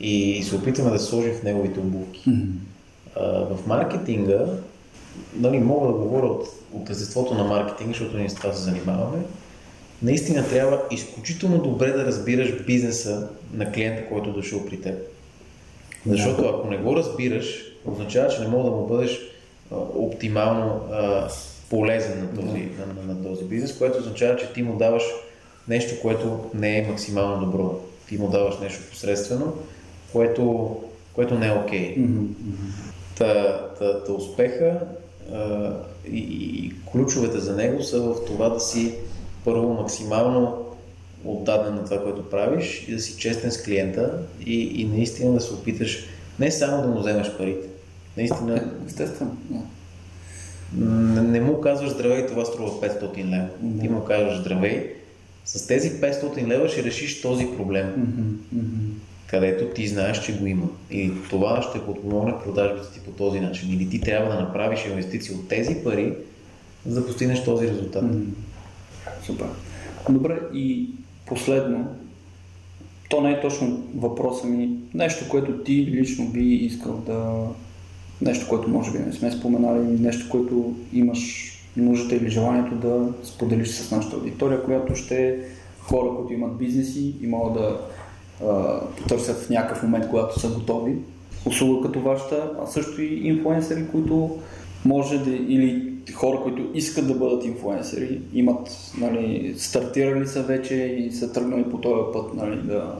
и се опитваме да сложим в неговите обувки. Mm-hmm. в маркетинга, нали, мога да говоря от, от естеството на маркетинга, защото ние с това се занимаваме, наистина трябва изключително добре да разбираш бизнеса на клиента, който е дошъл при теб. Защото ако не го разбираш, означава, че не мога да му бъдеш а, оптимално а, полезен на този, на, на, на този бизнес, което означава, че ти му даваш нещо, което не е максимално добро. Ти му даваш нещо посредствено, което, което не е окей. Okay. Mm-hmm. Та, та, та успеха а, и, и ключовете за него са в това да си първо максимално отдаден на това, което правиш и да си честен с клиента и, и наистина да се опиташ не само да му вземеш парите. Наистина. Естествено. Не, му казваш здравей, това струва 500 лева. Mm-hmm. Ти му казваш здравей. С тези 500 лева ще решиш този проблем. Mm-hmm. Където ти знаеш, че го има. И това ще подпомогне продажбите ти по този начин. Или ти трябва да направиш инвестиции от тези пари, за да постигнеш този резултат. Mm-hmm. Супер. Добре, и последно, то не е точно въпроса ми, нещо, което ти лично би искал да... Нещо, което може би не сме споменали, нещо, което имаш нуждата или желанието да споделиш с нашата аудитория, която ще е хора, които имат бизнеси и могат да а, потърсят в някакъв момент, когато са готови услуга като вашата, а също и инфлуенсери, които може да или хора, които искат да бъдат инфлуенсери, имат, нали, стартирали са вече и са тръгнали по този път нали, да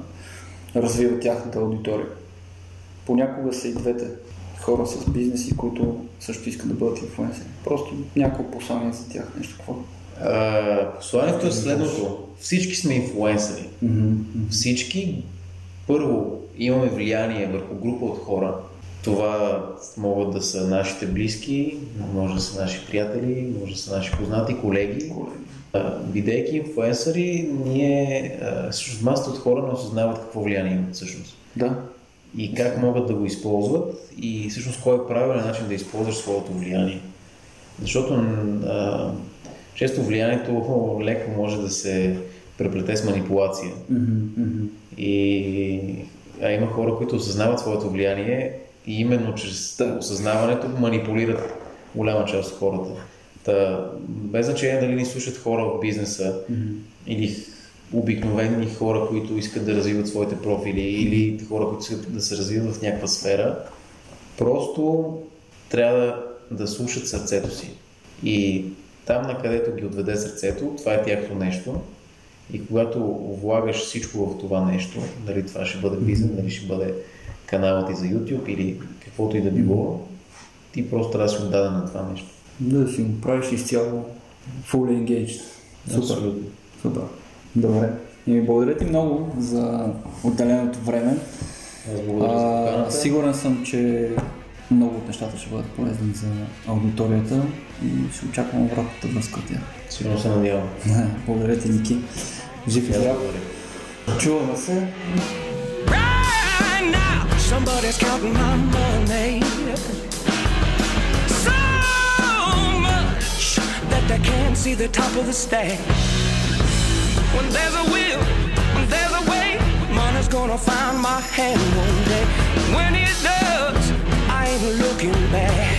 развиват тяхната аудитория. Понякога са и двете хора с бизнеси, които също искат да бъдат инфлуенсери. Просто няколко послания за тях, нещо какво. посланието е следното. Всички сме инфлуенсери. Mm-hmm. Всички, първо, имаме влияние върху група от хора, това могат да са нашите близки, може да са наши приятели, може да са наши познати, колеги. Бидейки инфуенсъри, ние, всъщност масата от хора не осъзнават какво влияние имат всъщност. Да. И как могат да го използват и всъщност кой е правилен начин да използваш своето влияние. Защото а, често влиянието леко може да се преплете с манипулация. Mm-hmm. И а има хора, които осъзнават своето влияние и именно чрез осъзнаването манипулират голяма част от хората. Та, без значение дали ни слушат хора от бизнеса mm-hmm. или обикновени хора, които искат да развиват своите профили или хора, които искат да се развиват в някаква сфера, просто трябва да, да слушат сърцето си. И там, на където ги отведе сърцето, това е тяхното нещо. И когато влагаш всичко в това нещо, дали това ще бъде бизнес, дали ще бъде канала ти за YouTube или каквото и да било, ти просто трябва да си отдаден на това нещо. Да си го правиш изцяло fully engaged. Супер. Абсолютно. Супер. Добре. И ми благодаря ти много за отделеното време. Аз благодаря а, за Сигурен съм, че много от нещата ще бъдат полезни за аудиторията и ще очаквам обратната връзка от тях. Сигурно се надявам. благодаря ти, Ники. Жив и здрав. Чуваме се. Somebody's counting my money. So much that they can't see the top of the stack. When there's a will, when there's a way, money's gonna find my hand one day. When it does, I ain't looking back.